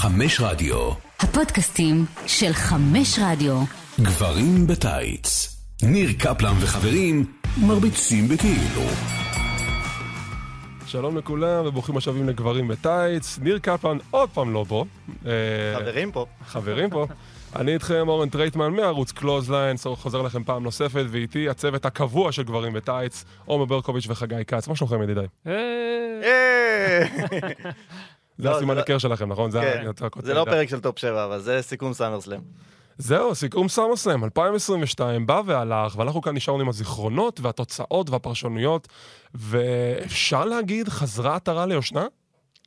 חמש רדיו. הפודקאסטים של חמש רדיו. גברים בטייץ. ניר קפלן וחברים מרביצים בכאילו. שלום לכולם וברוכים השבים לגברים בטייץ. ניר קפלן עוד פעם לא פה. אה, חברים פה. חברים פה. אני איתכם אורן טרייטמן מערוץ קלוזליין, חוזר לכם פעם נוספת, ואיתי הצוות הקבוע של גברים בטייץ, עומר ברקוביץ' וחגי כץ. מה שלומכם ידידיי? אה, זה לא, הסימן לא- היכר שלכם, נכון? זה כן, זה לא פרק של טופ 7, אבל זה סיכום סאמר סלאם. זהו, סיכום סמרסלאם, 2022 בא והלך, ואנחנו כאן נשארנו עם הזיכרונות והתוצאות והפרשנויות, ואפשר להגיד, חזרה עטרה ליושנה?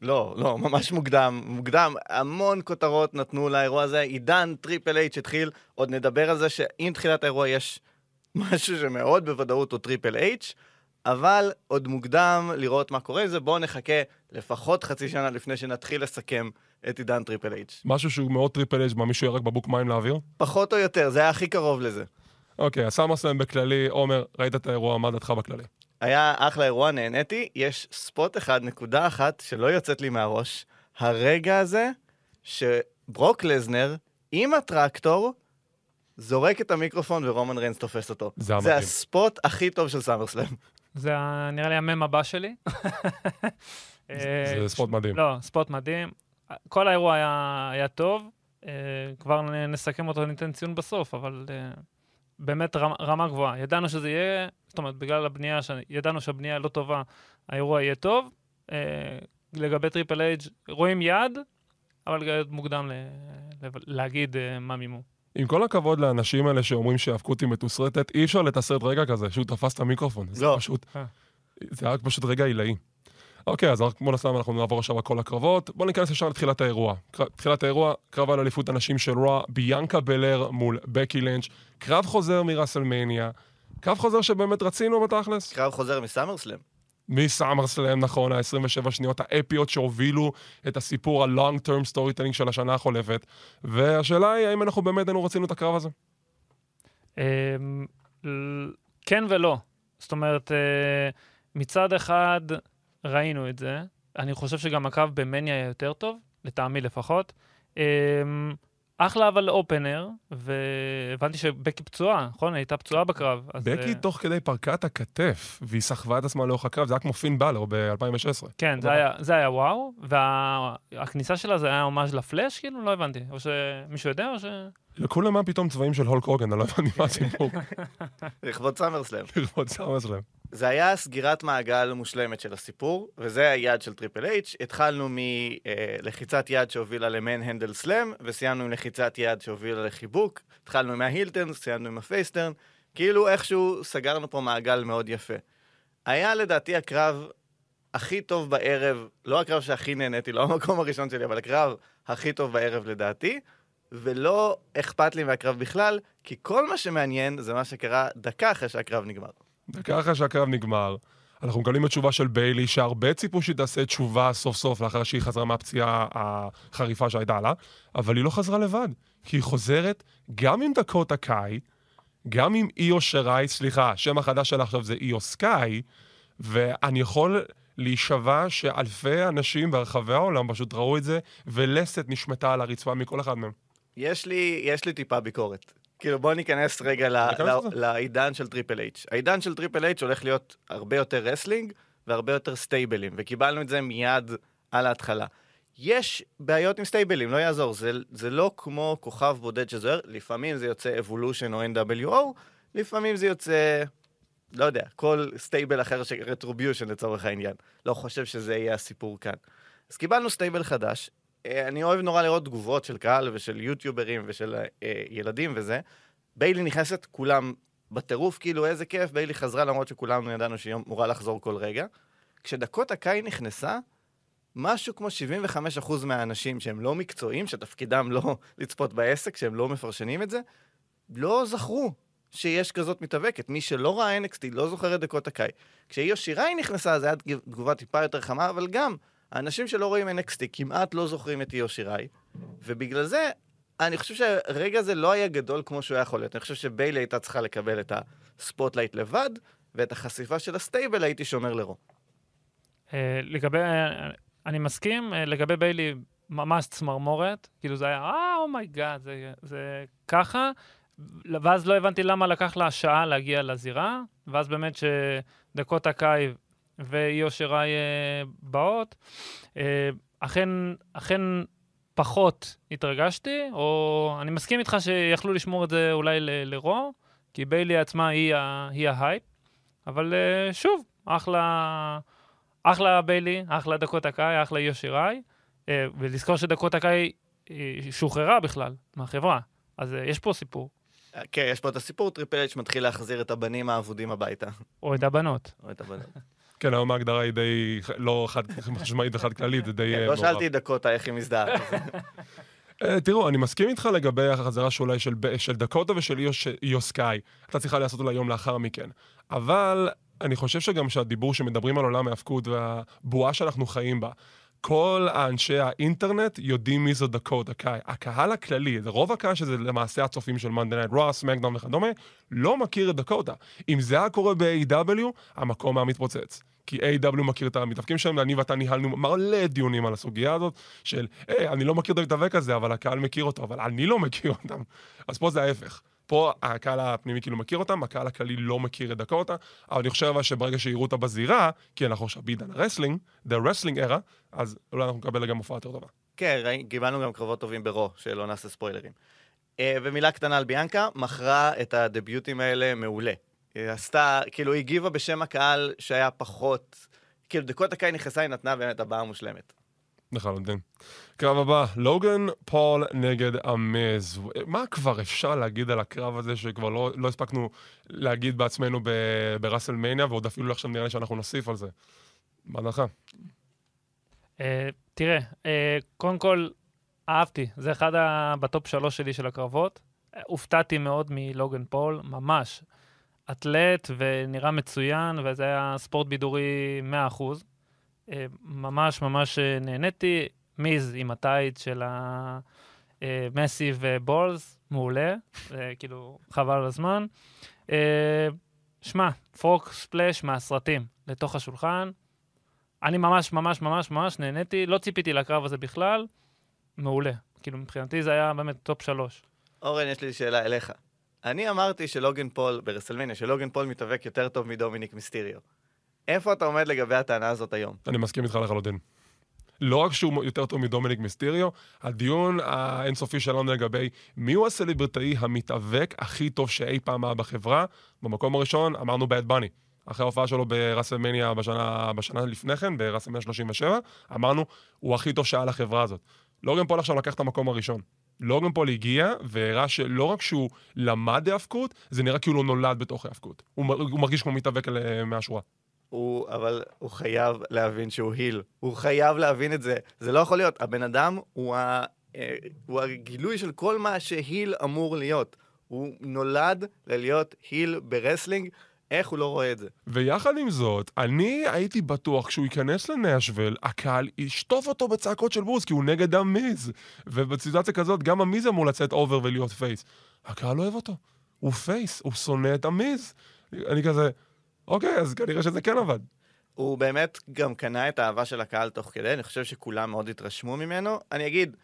לא, לא, ממש מוקדם, מוקדם. המון כותרות נתנו לאירוע הזה. עידן טריפל אייץ' התחיל, עוד נדבר על זה שעם תחילת האירוע יש משהו שמאוד בוודאות הוא טריפל אייץ', אבל עוד מוקדם לראות מה קורה עם זה. בואו נחכה לפחות חצי שנה לפני שנתחיל לסכם את עידן טריפל אייץ'. משהו שהוא מאוד טריפל אייץ'. מה, מישהו ירק בקבוק מים לאוויר? פחות או יותר, זה היה הכי קרוב לזה. אוקיי, הסמרסלאם בכללי, עומר, ראית את האירוע, מה דעתך בכללי? היה אחלה אירוע, נהניתי. יש spot אחד, נקודה אחת, שלא יוצאת לי מהראש. הרגע הזה שברוק לזנר עם הטרקטור זורק את המיקרופון ורומן ריינס תופס אותו. זה זה. ה spot הכי טוב של סאמרסלאם. זה נראה לי המם הבא שלי. אה, זה spot מדהים. לא, spot מדהים. כל האירוע היה, היה טוב, אה, כבר נסכם אותו, ניתן ציון בסוף, אבל אה, באמת רמה, רמה גבוהה. ידענו שזה יהיה, זאת אומרת, בגלל הבנייה, ש- ידענו שהבנייה לא טובה, האירוע יהיה טוב. אה, לגבי טריפל אייץ' רואים יד, אבל מוקדם ל, ל, להגיד אה, מה מימו. עם כל הכבוד לאנשים האלה שאומרים שהאבקות היא מתוסרטת, אי אפשר לתסרט רגע כזה, שהוא תפס את המיקרופון. זה לא. פשוט, אה. זה היה פשוט רגע עילאי. אוקיי, אז כמו נסתם אנחנו נעבור עכשיו על כל הקרבות. בואו ניכנס ישר לתחילת האירוע. תחילת האירוע, קרב על אליפות הנשים של רוע, ביאנקה בלר מול בקי לינץ', קרב חוזר מראסלמניה, קרב חוזר שבאמת רצינו בתכלס. קרב חוזר מסאמרסלאם. מסאמרסלאם, נכון, ה-27 שניות האפיות שהובילו את הסיפור ה-long term storytelling של השנה החולפת. והשאלה היא, האם אנחנו באמת היינו רצינו את הקרב הזה? אמ, כן ולא. זאת אומרת, אה, מצד אחד ראינו את זה, אני חושב שגם הקרב במניה היה יותר טוב, לטעמי לפחות. אמ, אחלה אבל אופנר, והבנתי שבקי פצועה, נכון? הייתה פצועה בקרב. אז, בקי אה, תוך כדי פרקה את הכתף, והיא סחבה את עצמה לאורך הקרב, זה היה כמו פין באלור ב-2016. כן, זה היה, זה היה וואו, והכניסה שלה זה היה ממש לפלאש, כאילו? לא הבנתי. או שמישהו יודע או ש... לכולם היה פתאום צבעים של הולק הוגן, אני לא הבנתי מה הסיפור. לכבוד סאמרסלאם. לראות סאמרסלאם. זה היה סגירת מעגל מושלמת של הסיפור, וזה היד של טריפל אייץ'. התחלנו מלחיצת יד שהובילה ל manhandle slam, וסיימנו עם לחיצת יד שהובילה לחיבוק. התחלנו מה heel turn, סיימנו עם ה face turn. כאילו איכשהו סגרנו פה מעגל מאוד יפה. היה לדעתי הקרב הכי טוב בערב, לא הקרב שהכי נהניתי, לא המקום הראשון שלי, אבל הקרב הכי טוב בערב לדעתי, ולא אכפת לי מהקרב בכלל, כי כל מה שמעניין זה מה שקרה דקה אחרי שהקרב נגמר. דקה אחרי שהקרב נגמר, אנחנו מקבלים את תשובה של ביילי, שהרבה ציפו שהיא תעשה תשובה סוף סוף לאחר שהיא חזרה מהפציעה החריפה שהייתה לה, אבל היא לא חזרה לבד, כי היא חוזרת גם עם דקוטה קאי, גם עם איו שיראי, סליחה, השם החדש שלה עכשיו זה איו סקאי, ואני יכול להישבע שאלפי אנשים ברחבי העולם פשוט ראו את זה, ולסת נשמטה על הרצפה מכל אחד מהם. יש לי, יש לי טיפה ביקורת. כאילו, בוא ניכנס רגע ל, ל. לעידן של טריפל אייץ'. העידן של טריפל אייץ' הולך להיות הרבה יותר wrestling והרבה יותר סטייבלים, וקיבלנו את זה מיד על ההתחלה. יש בעיות עם סטייבלים, לא יעזור, זה, זה לא כמו כוכב בודד שזוהר, לפעמים זה יוצא Evolution או NWO, לפעמים זה יוצא, לא יודע, כל stable אחר של Retribution לצורך העניין. לא חושב שזה יהיה הסיפור כאן. אז קיבלנו stable חדש, אני אוהב נורא לראות תגובות של קהל ושל יוטיוברים ושל אה, ילדים וזה. ביילי נכנסת, כולם בטירוף, כאילו איזה כיף, ביילי חזרה למרות שכולנו ידענו שהיא אמורה לחזור כל רגע. כשדקות הקאי נכנסה, משהו כמו 75% מהאנשים שהם לא מקצועיים, שתפקידם לא לצפות בעסק, שהם לא מפרשנים את זה, לא זכרו שיש כזאת מתאבקת. מי שלא ראה NXT לא זוכר את דקות הקאי. כשאיו שיראי נכנסה, זו הייתה תגובה טיפה יותר חמה, אבל גם, האנשים שלא רואים NXT כמעט לא זוכרים את איו שיראי, ובגלל זה, אני חושב שהרגע הזה לא היה גדול כמו שהוא היה יכול להיות. אני חושב שביילי הייתה צריכה לקבל את ה spotlight לבד, ואת החשיפה של ה stable הייתי שומר ל Raw. אה, לגבי, אה, אני מסכים, אה, לגבי ביילי, ממש צמרמורת, כאילו זה היה, אה, oh my god, זה, ככה, ואז לא הבנתי למה לקח לה שעה להגיע לזירה, ואז באמת שדקוטה קאי ואיו שיראי אה, באות, אה, אכן, אכן פחות התרגשתי, או אני מסכים איתך שיכלו לשמור את זה אולי ל Raw, כי ביילי עצמה היא, ה- היא ההייפ, אבל אה, שוב, אחלה, אחלה ביילי, אחלה דקוטה קאי, אחלה איו שיראי, אה, ולזכור שדקוטה קאי אה, שוחררה בכלל מהחברה, אז יש פה סיפור, כן, יש פה את הסיפור, טריפל אייץ' מתחיל להחזיר את הבנים האבודים הביתה. או את הבנות. או את הבנות. כן, היום ההגדרה היא די, לא חד משמעית וחד כללית, זה די כן, אה, לא מעורב. שאלתי את דקוטה איך היא מזדהה. אה, תראו, אני מסכים איתך לגבי החזרה שאולי של, של דקוטה ושל איו, ש- איו סקאי. הייתה צריכה לעשות אולי יום לאחר מכן. אבל אני חושב שגם שהדיבור שמדברים על עולם ההאבקות והבועה שאנחנו חיים בה, כל האנשי האינטרנט יודעים מי זו דקוטה קאי. הקהל הכללי, רוב הקהל שזה למעשה הצופים של Monday Night Raw, SmackDown וכדומה, לא מכיר את דקוטה. אם זה היה קורה ב-AEW, המקום היה מתפוצץ. כי AEW מכיר את המתאבקים שלהם, ואני ואתה ניהלנו מלא דיונים על הסוגיה הזאת, של, היי, אני לא מכיר את המתאבק הזה, אבל הקהל מכיר אותו, אבל אני לא מכיר אותם. אז פה זה ההפך. פה הקהל הפנימי כאילו מכיר אותם, הקהל הכללי לא מכיר את דקוטה, אבל אני חושב שברגע שיראו אותה בזירה, כי אנחנו עכשיו בעידן ה wrestling, the wrestling era, אז אולי אנחנו נקבל גם הופעה יותר טובה. כן, קיבלנו גם קרבות טובים ב Raw, שלא נעשה ספוילרים. אה, ומילה קטנה על ביאנקה, מכרה את הדביוטים האלה מעולה. היא עשתה, כאילו, היא הגיבה בשם הקהל שהיה פחות... כאילו, דקוטה קאי נכנסה, היא נתנה באמת הבעה מושלמת. לחלוטין. קרב הבא, לוגן פול נגד המיז. מה כבר אפשר להגיד על הקרב הזה שכבר לא, לא הספקנו להגיד בעצמנו ב- ב WrestleMania, ועוד אפילו עכשיו נראה לי שאנחנו נוסיף על זה. מה דעתך? אה, תראה, אה, קודם כל, אהבתי, זה אחד ה... ב top שלוש שלי של הקרבות. אה, הופתעתי מאוד מלוגן פול, ממש. אתלט ונראה מצוין, וזה היה ספורט בידורי 100%. אה, ממש ממש אה, נהניתי. מיז עם ה tights של ה massive balls, מעולה, אה, כאילו, חבל על הזמן. אה, שמע, frog splash מהסרטים לתוך השולחן. אני ממש ממש ממש ממש נהניתי, לא ציפיתי לקרב הזה בכלל, מעולה. כאילו, מבחינתי זה היה באמת top שלוש. אורן, יש לי שאלה אליך. אני אמרתי שלוגן פול, ב WrestleMania, שלוגן פול מתאבק יותר טוב מדומיניק מיסטיריו. איפה אתה עומד לגבי הטענה הזאת היום? אני מסכים איתך לחלוטין. לא רק שהוא יותר טוב מדומיניק מיסטיריו, הדיון האינסופי שלנו לגבי מי הוא הסלבריטאי המתאבק הכי טוב שאי פעם היה בחברה, במקום הראשון אמרנו Bad Bunny. אחרי ההופעה שלו ב WrestleMania בשנה, בשנה לפני כן, ב WrestleMania 37, אמרנו, הוא הכי טוב שהיה לחברה הזאת. לוגן פול עכשיו לקח את המקום הראשון. לוגן פול הגיע והראה שלא רק שהוא למד היאבקות, זה נראה כאילו הוא נולד בתוך היאבקות. הוא, הוא מרגיש כמו מתאבק על- מהשורה. הוא, אבל הוא חייב להבין שהוא heel. הוא חייב להבין את זה. זה לא יכול להיות. הבן אדם הוא, ה, אה, הוא הגילוי של כל מה ש heel אמור להיות. הוא נולד ללהיות heel ב wrestling, איך הוא לא רואה את זה? ויחד עם זאת, אני הייתי בטוח כשהוא ייכנס לנשוויל, הקהל ישטוף אותו בצעקות של בוז, כי הוא נגד המיז. ובסיטואציה כזאת, גם המיז אמור לצאת over ולהיות face. הקהל לא אוהב אותו. הוא face, הוא שונא את המיז. אני כזה, אוקיי, אז כנראה שזה כן עבד. הוא באמת גם קנה את האהבה של הקהל תוך כדי, אני חושב שכולם מאוד התרשמו ממנו. אני אגיד,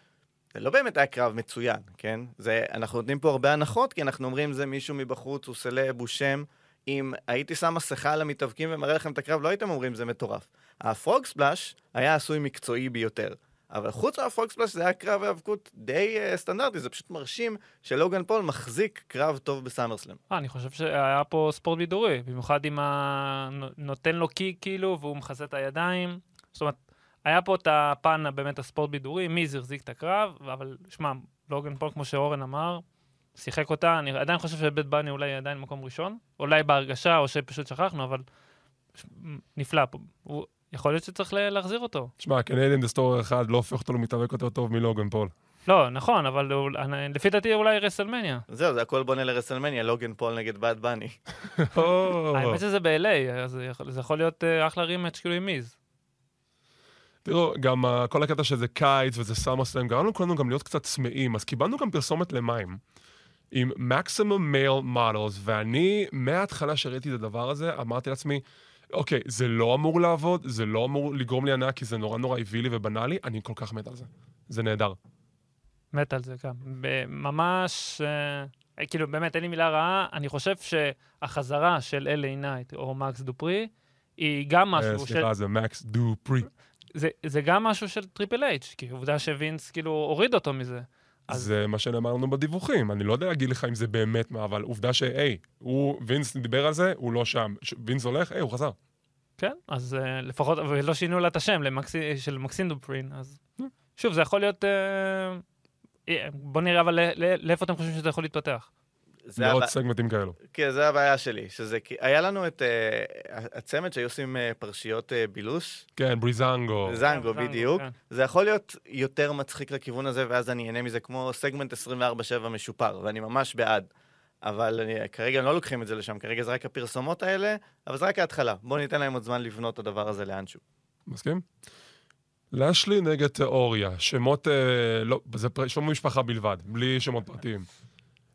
זה לא באמת היה קרב מצוין, כן? זה, אנחנו נותנים פה הרבה הנחות, כי אנחנו אומרים זה מישהו מבחוץ, הוא סלב, הוא שם. אם הייתי שם מסכה על המתאבקים ומראה לכם את הקרב, לא הייתם אומרים זה מטורף. ה frog splash היה עשוי מקצועי ביותר. אבל חוץ מה frog splash זה היה קרב היאבקות די אה, סטנדרטי, זה פשוט מרשים שלוגן פול מחזיק קרב טוב ב SummerSlam. אה, אני חושב שהיה פה ספורט בידורי, במיוחד אם ה... נותן לו kick כאילו, והוא מכסה את הידיים. זאת אומרת, היה פה את הפן באמת הספורט בידורי, מיז החזיק את הקרב, אבל שמע, לוגן פול, כמו שאורן אמר, שיחק אותה, אני עדיין חושב ש Bad Bunny אולי עדיין מקום ראשון, אולי בהרגשה, או שפשוט שכחנו, אבל נפלא פה. הוא... יכול להיות שצריך להחזיר אותו. תשמע, Canadian Destroyer אחד לא הופך אותו למתאבק יותר טוב מלוגן פול. לא, נכון, אבל לפי דעתי אולי WrestleMania. זהו, זה הכל בונה ל WrestleMania, לוגן פול נגד Bad Bunny. האמת שזה ב-LA, זה יכול- זה יכול להיות אה, אחלה rematch כאילו עם מיז. תראו, גם אה, כל הקטע שזה קיץ וזה SummerSlam, גרם לנו כולנו גם להיות קצת צמאים, אז קיבלנו גם פרסומת למים. עם Maximum Male Models, ואני, מההתחלה שראיתי את הדבר הזה, אמרתי לעצמי, אוקיי, זה לא אמור לעבוד, זה לא אמור לגרום לי הנאה, כי זה נורא נורא אווילי ובנאלי, אני כל כך מת על זה. זה נהדר. מת על זה גם. ממש, אה, כאילו, באמת, אין לי מילה רעה. אני חושב שהחזרה של LA Knight או Max Dupri, היא גם אה, משהו של... סליחה, זה Max Dupri. זה, זה גם משהו של Triple H, כי עובדה שווינס כאילו הוריד אותו מזה. אז- זה מה שנאמר לנו בדיווחים. אני לא יודע להגיד לך אם זה באמת מה, אבל עובדה שהי, הוא, וינס דיבר על זה, הוא לא שם. ש- וינס הולך, היי, הוא חזר. כן, אז uh, לפחות, ולא שינו לה את השם למקסי, של מקסין דופרין, אז שוב, זה יכול להיות... Uh, בוא נראה אבל לאיפה אתם חושבים שזה יכול להתפתח. זה לעוד הבע- סגמנטים כאלו. כן, זה הבעיה שלי, שזה כי היה לנו את אה, הצמד שהיו עושים אה, פרשיות אה, בילוש, כן, בריזנגו. זנגו זנגו, בדיוק. כן. זה יכול להיות יותר מצחיק לכיוון הזה, ואז אני אהנה מזה כמו סגמנט 24/7 משופר, ואני ממש בעד. אבל אני, כרגע הם לא לוקחים את זה לשם, כרגע זה רק הפרסומות האלה, אבל זה רק ההתחלה. בואו ניתן להם עוד זמן לבנות את הדבר הזה לאנשהו. מסכים? לשלי נגד תיאוריה, שמות, אה, לא, זה פר- שם משפחה בלבד, בלי שמות פרטיים.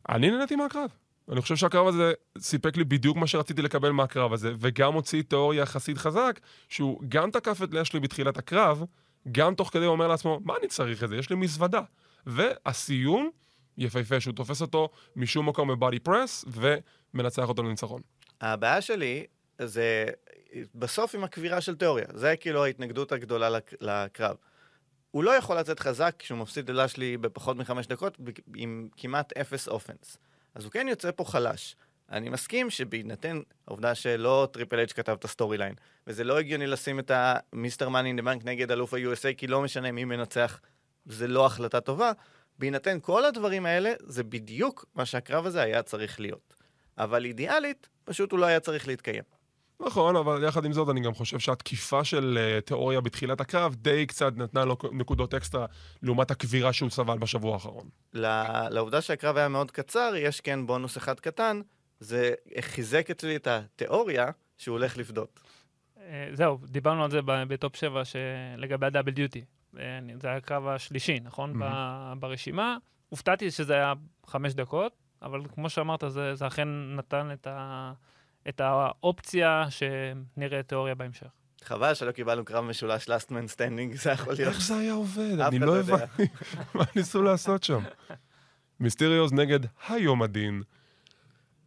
אני נהניתי מהקרב. אני חושב שהקרב הזה סיפק לי בדיוק מה שרציתי לקבל מהקרב הזה, וגם הוציא תיאוריה יחסית חזק, שהוא גם תקף את לשלי בתחילת הקרב, גם תוך כדי הוא אומר לעצמו, מה אני צריך את זה? יש לי מזוודה. והסיום, יפהפה, שהוא תופס אותו משום מקום בבודי פרס, ומנצח אותו לניצחון. הבעיה שלי זה בסוף עם הקבירה של תיאוריה. זה כאילו ההתנגדות הגדולה לק- לקרב. הוא לא יכול לצאת חזק כשהוא מפסיד ללשלי בפחות מחמש דקות עם כמעט אפס אופנס. אז הוא כן יוצא פה חלש. אני מסכים שבהינתן העובדה שלא Triple H כתב את ה storyline, וזה לא הגיוני לשים את ה Mr. Money in the Bank נגד אלוף ה-USA, כי לא משנה מי מנצח, זה לא החלטה טובה. בהינתן כל הדברים האלה, זה בדיוק מה שהקרב הזה היה צריך להיות. אבל אידיאלית, פשוט הוא לא היה צריך להתקיים. נכון, אבל יחד עם זאת, אני גם חושב שהתקיפה של uh, תיאורי בתחילת הקרב די קצת נתנה לו נקודות אקסטרה לעומת הקבורה שהוא סבל בשבוע האחרון. ל- לעובדה שהקרב היה מאוד קצר, יש כן בונוס אחד קטן, זה חיזק אצלי את התיאוריה שהוא הולך לפדות. אה, זהו, דיברנו על זה ב- בטופ 7 לגבי הדאבל דיוטי. אה, זה היה הקרב השלישי, נכון? ב- ברשימה. הופתעתי שזה היה חמש דקות, אבל כמו שאמרת, זה, זה אכן נתן את, ה, את האופציה שנראה תיאוריה בהמשך. חבל שלא קיבלנו קרב משולש last man standing, זה יכול להיות... איך זה היה עובד? אני לא לא יודע. הבנתי מה ניסו לעשות שם. מיסטריוס נגד היום הדין.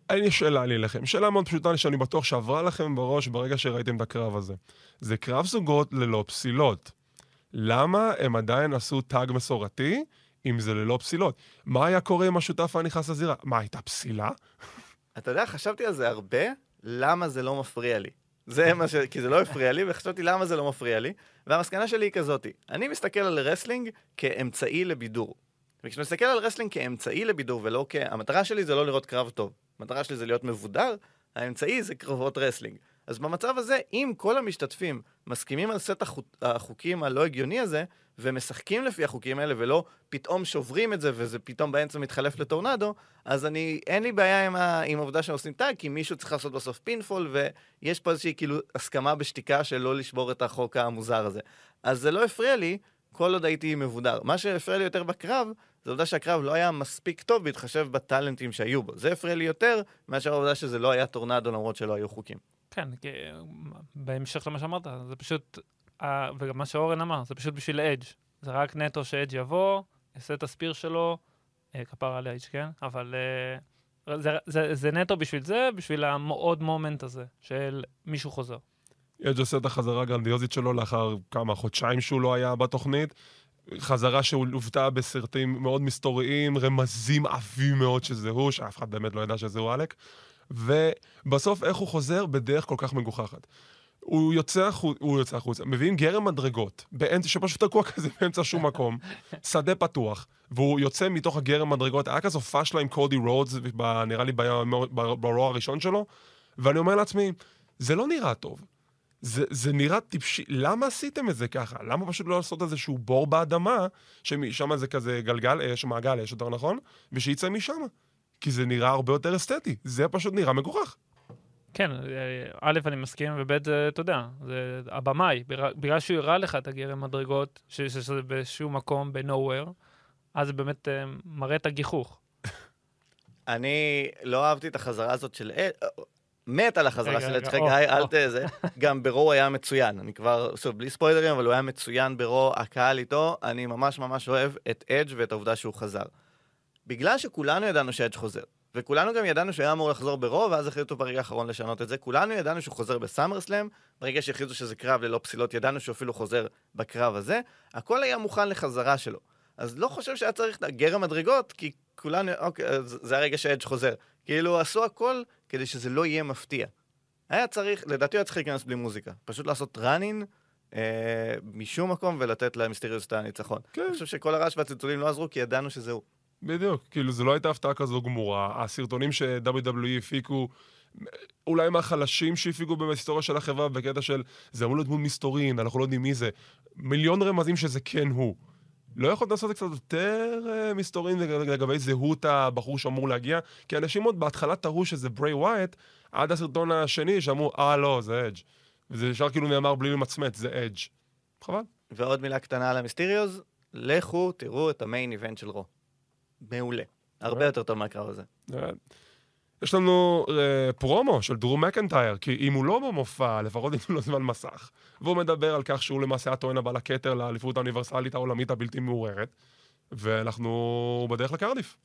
אין לי שאלה לי לכם. שאלה מאוד פשוטה שאני בטוח שעברה לכם בראש ברגע שראיתם את הקרב הזה. זה קרב זוגות ללא פסילות. למה הם עדיין עשו תג מסורתי אם זה ללא פסילות? מה היה קורה עם השותף הנכנס לזירה? מה, הייתה פסילה? אתה יודע, חשבתי על זה הרבה, למה זה לא מפריע לי. זה מה ש... כי זה לא הפריע לי, וחשבתי למה זה לא מפריע לי. והמסקנה שלי היא כזאתי, אני מסתכל על wrestling כאמצעי לבידור. וכשאני מסתכל על wrestling כאמצעי לבידור ולא כ... המטרה שלי זה לא לראות קרב טוב. המטרה שלי זה להיות מבודר, האמצעי זה קרבות wrestling. אז במצב הזה, אם כל המשתתפים מסכימים על סט החוק... החוקים הלא הגיוני הזה, ומשחקים לפי החוקים האלה, ולא פתאום שוברים את זה, וזה פתאום באמצע מתחלף לטורנדו, אז אני, אין לי בעיה עם, ה... עם העובדה שעושים tag, כי מישהו צריך לעשות בסוף pinfall, ויש פה איזושהי כאילו הסכמה בשתיקה של לא לשבור את החוק המוזר הזה. אז זה לא הפריע לי, כל עוד הייתי מבודר. מה שהפריע לי יותר בקרב, זה העובדה שהקרב לא היה מספיק טוב בהתחשב בטאלנטים שהיו בו. זה הפריע לי יותר מאשר העובדה שזה לא היה טורנדו למרות שלא היו חוקים. כן, כי, בהמשך למה שאמרת, זה פשוט, וגם מה שאורן אמר, זה פשוט בשביל אדג'. זה רק נטו שאדג' יבוא, יעשה את הספיר שלו, אה, כפרה על אדג', כן? אבל אה, זה, זה, זה נטו בשביל זה, בשביל המאוד מומנט הזה, של מישהו חוזר. אג' עושה את החזרה הגרנדיוזית שלו לאחר כמה חודשיים שהוא לא היה בתוכנית. חזרה לוותה בסרטים מאוד מסתוריים, רמזים עבים מאוד שזה הוא, שאף אחד באמת לא ידע שזה הוא עלק. ובסוף איך הוא חוזר? בדרך כל כך מגוחכת. הוא יוצא, החוצה, הוא יוצא החוצה, מביאים גרם מדרגות, באמצע, שפשוט תקוע כזה באמצע שום מקום, שדה פתוח, והוא יוצא מתוך הגרם מדרגות, היה כזו פאשלה עם קודי רודס, נראה לי ברוע הראשון שלו, ואני אומר לעצמי, זה לא נראה טוב. זה, זה נראה טיפשי, למה עשיתם את זה ככה? למה פשוט לא לעשות איזשהו בור באדמה, שמשם זה כזה גלגל אש, מעגל אש, יותר נכון, ושיצא משם? כי זה נראה הרבה יותר אסתטי, זה פשוט נראה מגוחך. כן, אה, א', אני מסכים, וב', זה, אתה יודע, זה הבמאי, בגלל- שהוא הראה לך את הגרם מדרגות, שזה באיזשהו מקום, ב-nowhere, אז זה באמת אה, מראה את הגיחוך. אני לא אהבתי את החזרה הזאת של... אד- מת על החזרה של אדג' רגע, אל. תזה. גם ברו הוא היה מצוין. אני כבר, שוב, בלי ספוילרים, אבל הוא היה מצוין ברו, הקהל איתו. אני ממש ממש אוהב את אדג' ואת העובדה שהוא חזר. בגלל שכולנו ידענו שאדג' חוזר, וכולנו גם ידענו שהוא היה אמור לחזור ברו, ואז החליטו ברגע האחרון לשנות את זה. כולנו ידענו שהוא חוזר בסאמרסלאם, ברגע שהכריזו שזה קרב ללא פסילות, ידענו שהוא אפילו חוזר בקרב הזה. הכל היה מוכן לחזרה שלו. אז לא חושב שהיה צריך גר המדרגות, כי כולנו, אוקיי, זה הרגע שאדג' חוזר. כאילו, עשו הכל כדי שזה לא יהיה מפתיע. היה צריך, לדעתי היה צריך להיכנס בלי מוזיקה. פשוט לעשות ראנין אה, משום מקום ולתת למיסטריוס את הניצחון. כן. אני חושב שכל הרעש והצלצולים לא עזרו, כי ידענו שזה הוא. בדיוק, כאילו זו לא הייתה הפתעה כזו גמורה. הסרטונים ש-WWE הפיקו, אולי מהחלשים שהפיקו בהיסטוריה של החברה, בקטע של זה אמור להיות דמות מסתורין, אנחנו לא יודעים מי זה. מיליון רמזים שזה כן הוא. לא יכולת לעשות את זה קצת יותר אה, מסתורין לג- לגבי זהות הבחור שאמור להגיע? כי אנשים עוד בהתחלה תראו שזה ברי ווייט, עד הסרטון השני שאמרו, אה לא, זה אדג'. וזה ישר כאילו נאמר בלי למצמץ, זה אדג'. חבל. ועוד מילה קטנה על המיסטריוס, לכו תראו את המיין איבנט של רו. מעולה. הרבה. יותר טוב מהקרב הזה. יש לנו אה, פרומו של דרו מקנטייר, כי אם הוא לא במופע, לפחות ייתנו לו זמן מסך. והוא מדבר על כך שהוא למעשה הטוען הבא לכתר לאליפות האוניברסלית העולמית הבלתי מעורערת, ואנחנו בדרך לקרדיף.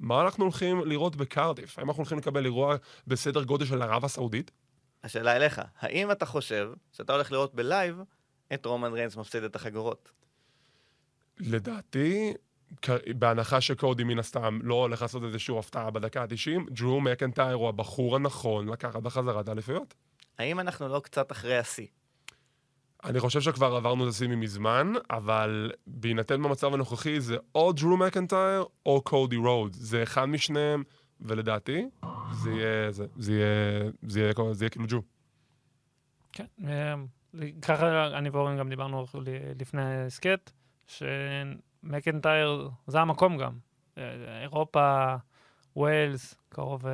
מה אנחנו הולכים לראות בקרדיף? האם אנחנו הולכים לקבל אירוע בסדר גודל של ערב הסעודית? השאלה אליך, האם אתה חושב שאתה הולך לראות ב live את רומן ריינס מפסיד את החגורות? לדעתי, בהנחה שקודי מן הסתם לא הולך לעשות איזושהי הפתעה בדקה ה-90, דרו מקנטייר הוא הבחור הנכון לקחת בחזרה את האליפויות. האם אנחנו לא קצת אחרי השיא? אני חושב שכבר עברנו את הסימים מזמן, אבל בהינתן במצב הנוכחי זה או דרו מקנטייר או קודי רוד. זה אחד משניהם, ולדעתי זה יהיה, זה, זה יהיה, זה יהיה, זה יהיה כאילו ג'ו. כן, אה, ככה אני ואורן גם דיברנו לפני ההסכת, שמקנטייר זה המקום גם. אה, אירופה, ווילס, קרוב אה,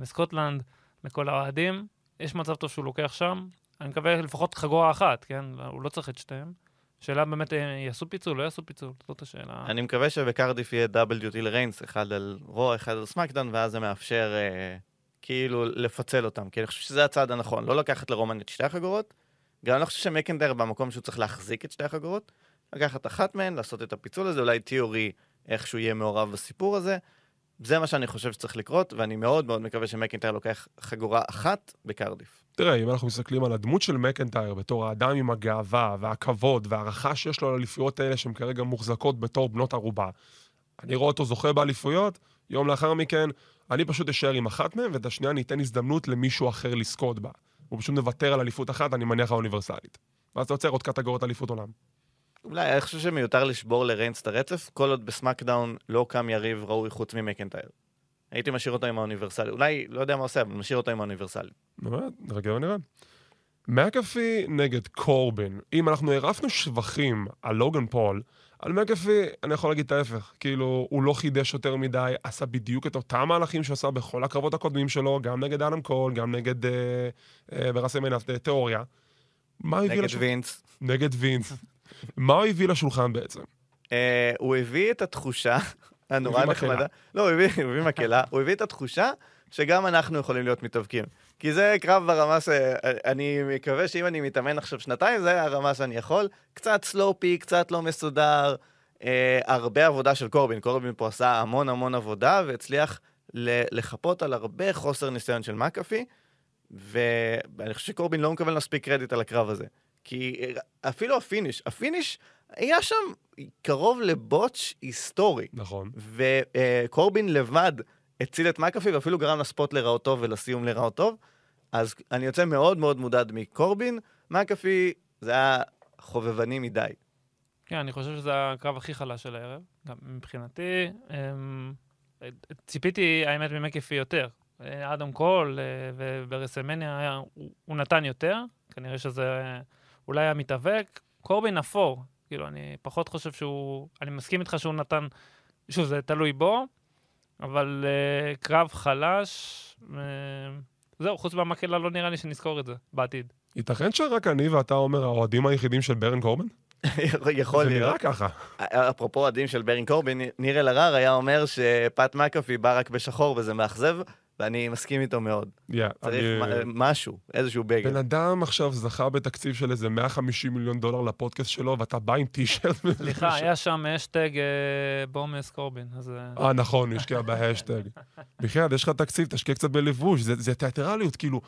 לסקוטלנד, לכל האוהדים. יש מצב טוב שהוא לוקח שם. אני מקווה לפחות חגורה אחת, כן? הוא לא צריך את שתיהם. שאלה באמת, אה, יעשו פיצול, לא יעשו פיצול? זאת השאלה. אני מקווה שבקרדיף יהיה WT לריינס, אחד על רו, אחד על סמאקדאון, ואז זה מאפשר אה, כאילו לפצל אותם. כי אני חושב שזה הצעד הנכון, לא לקחת לרומן את שתי החגורות. גם אני לא חושב שמקנדר במקום שהוא צריך להחזיק את שתי החגורות, לקחת אחת מהן, לעשות את הפיצול הזה, אולי תיאורי איכשהו יהיה מעורב בסיפור הזה. זה מה שאני חושב שצריך לקרות, ואני מאוד מאוד מקווה שמקנטייר לוקח חגורה אחת בקרדיף. תראה, אם אנחנו מסתכלים על הדמות של מקנטייר בתור האדם עם הגאווה והכבוד וההערכה שיש לו לאליפויות האלה שהן כרגע מוחזקות בתור בנות ערובה, אני רואה אותו זוכה באליפויות, יום לאחר מכן, אני פשוט אשאר עם אחת מהן, ואת השנייה אני אתן הזדמנות למישהו אחר לזכות בה. הוא פשוט מוותר על אליפות אחת, אני מניח האוניברסלית. ואז אתה יוצר עוד קטגוריית אליפות עולם. אולי, אני חושב שמיותר לשבור לריינס את הרצף, כל עוד בסמאקדאון לא קם יריב ראוי חוץ ממקנטייר. הייתי משאיר אותו עם האוניברסלי. אולי, לא יודע מה עושה, אבל משאיר אותו עם האוניברסלי. באמת, נרגע ונראה. מקאפי נגד קורבין. אם אנחנו הרעפנו שבחים על לוגן פול, על מקאפי אני יכול להגיד את ההפך. כאילו, הוא לא חידש יותר מדי, עשה בדיוק את אותם מהלכים שהוא עשה בכל הקרבות הקודמים שלו, גם נגד אדם קול, גם נגד אה, אה, ברסמניה תיאוריה. מה הוא הביא נגד? וינס. נגד וינס. מה הוא הביא לשולחן בעצם? אה, הוא הביא את התחושה הנורא הביא נחמדה. לא, הוא הביא, מקהלה. הוא הביא את התחושה שגם אנחנו יכולים להיות מתאבקים. כי זה קרב ברמה ש... אני מקווה שאם אני מתאמן עכשיו שנתיים, זה הרמה שאני יכול. קצת sloppy, קצת לא מסודר. אה, הרבה עבודה של קורבין. קורבין פה עשה המון המון עבודה, והצליח לחפות על הרבה חוסר ניסיון של מקאפי. ואני חושב שקורבין לא מקבל מספיק קרדיט על הקרב הזה. כי אה, אפילו ה finish, ה finish היה שם קרוב ל botch היסטורי. נכון. וקורבין לבד הציל את מקאפי ואפילו גרם ל spot להיראות טוב ולסיום להיראות טוב. אז אני יוצא מאוד מאוד מודד מקורבין. מקאפי זה היה חובבני מדי. כן, אני חושב שזה הקרב הכי חלש של הערב, גם מבחינתי. אמ, ציפיתי, האמת, ממקפי יותר. אה, אדם קול אה, וברסלמניה הוא נתן יותר, כנראה שזה אה, אולי היה מתאבק. קורבין אפור, כאילו, אני פחות חושב שהוא... אני מסכים איתך שהוא נתן... שוב, זה תלוי בו, אבל אה, קרב חלש, אה, זהו, חוץ מהמקהלה לא נראה לי שנזכור את זה בעתיד. ייתכן שרק אני ואתה אומר האוהדים היחידים של ברן קורבן? יכול זה להיות. נראה ככה. אפרופו אוהדים של ברין קורבין, ניר אלהרר היה אומר שפאט מקאפי בא רק בשחור וזה מאכזב, ואני מסכים איתו מאוד. Yeah, צריך אני- מה- משהו, איזשהו בגד. בן אדם עכשיו זכה בתקציב של איזה 150 מיליון דולר לפודקאסט שלו, ואתה בא עם טישרט. סליחה, היה שם hashtag bum-ass Corbin, אז... אה, אה, נכון, הוא השקיע בהשטג. בחייאת, יש לך תקציב, תשקיע קצת בלבוש, זה, זה תיאטרליות, כאילו,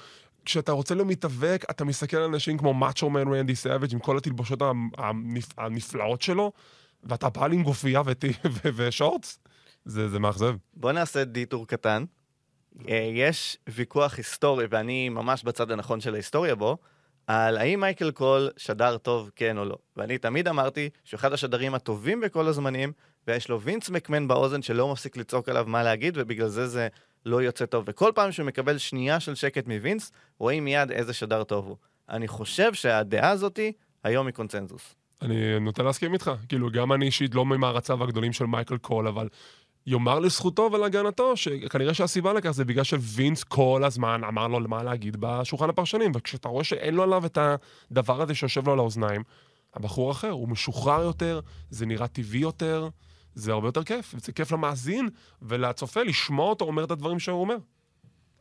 כשאתה רוצה להיות מתאבק, אתה מסתכל על אנשים כמו Macho Man Randy Savage עם כל התלבושות הנפלאות שלו, ואתה בא לי עם גופייה ו shorts? זה, זה מאכזב. בוא נעשה detour קטן. אה, יש ויכוח היסטורי, ואני ממש בצד הנכון של ההיסטוריה בו, על האם מייקל קול שדר טוב, כן או לא. ואני תמיד אמרתי שהוא אחד השדרים הטובים בכל הזמנים, ויש לו וינס מקמן באוזן שלא מפסיק לצעוק עליו מה להגיד, ובגלל זה זה לא יוצא טוב. וכל פעם שהוא מקבל שנייה של שקט מווינס, רואים מיד איזה שדר טוב הוא. אני חושב שהדעה הזאתי היום היא קונצנזוס. אני נוטה להסכים איתך. כאילו, גם אני אישית לא ממעריציו הגדולים של מייקל קול, אבל יאמר לזכותו ולהגנתו, שכנראה שהסיבה לכך זה בגלל שווינס כל הזמן אמר לו מה להגיד בשולחן הפרשנים, וכשאתה רואה שאין לו עליו את הדבר הזה שיושב לו על האוזניים, הבחור אחר, הוא משוחרר יותר, זה נראה טבעי יותר, זה הרבה יותר כיף. זה כיף למאזין ולצופה לשמוע אותו אומר את הדברים שהוא אומר.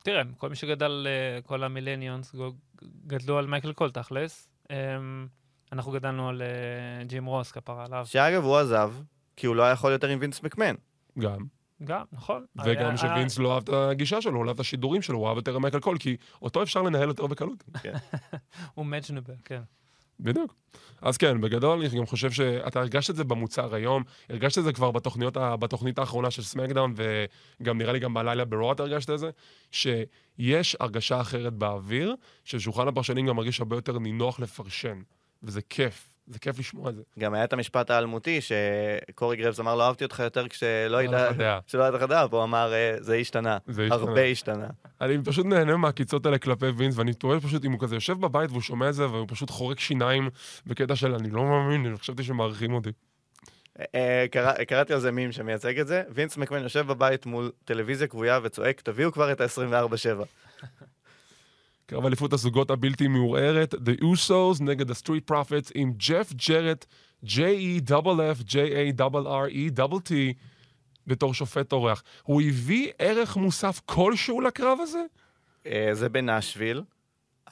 תראה, כל מי שגדל, אה, כל ה millennials גדלו על מייקל קול תכלס. אמ, אנחנו גדלנו על אה, ג'ים רוס, כפרה עליו. שאגב, הוא עזב, כי הוא לא היה יכול יותר עם וינס מקמן. גם. גם, נכון. וגם שווינס לא אהב את הגישה שלו, הוא לא אהב את השידורים שלו, הוא אהב יותר מייקל קול, כי אותו אפשר לנהל יותר בקלות. הוא מג'נבל, כן. בדיוק. אז כן, בגדול, אני גם חושב שאתה הרגשת את זה במוצר היום, הרגשת את זה כבר בתוכניות, בתוכנית האחרונה של סמקדאון, וגם נראה לי גם בלילה ברוע אתה הרגשת את זה, שיש הרגשה אחרת באוויר, ששולחן הפרשנים גם מרגיש הרבה יותר נינוח לפרשן, וזה כיף, זה כיף לשמוע את זה. גם היה את המשפט האלמותי, שקורי גרבס אמר, לא אהבתי אותך יותר כשלא הייתה לך דעה, והוא אמר, "אה, זה השתנה. זה השתנה. הרבה השתנה. אני פשוט נהנה מהעקיצות האלה כלפי וינס, ואני תוהה פשוט אם הוא כזה יושב בבית והוא שומע את זה, והוא פשוט חורק שיניים בקטע של אני לא מאמין, אני חשבתי שמעריכים אותי. אה, קרא- קראתי על זה מים שמייצג את זה, וינס מקמן יושב בבית מול טלוויזיה כבויה וצועק, תביאו כבר את ה-24-7. קרב אליפות הזוגות הבלתי מעורערת, The Usos נגד ה-Street Profits עם ג'ף ג'רט, J-E-F-F, J-A-R-R-E-T, בתור שופט אורח. הוא הביא ערך מוסף כלשהו לקרב הזה? אה, זה בנשוויל,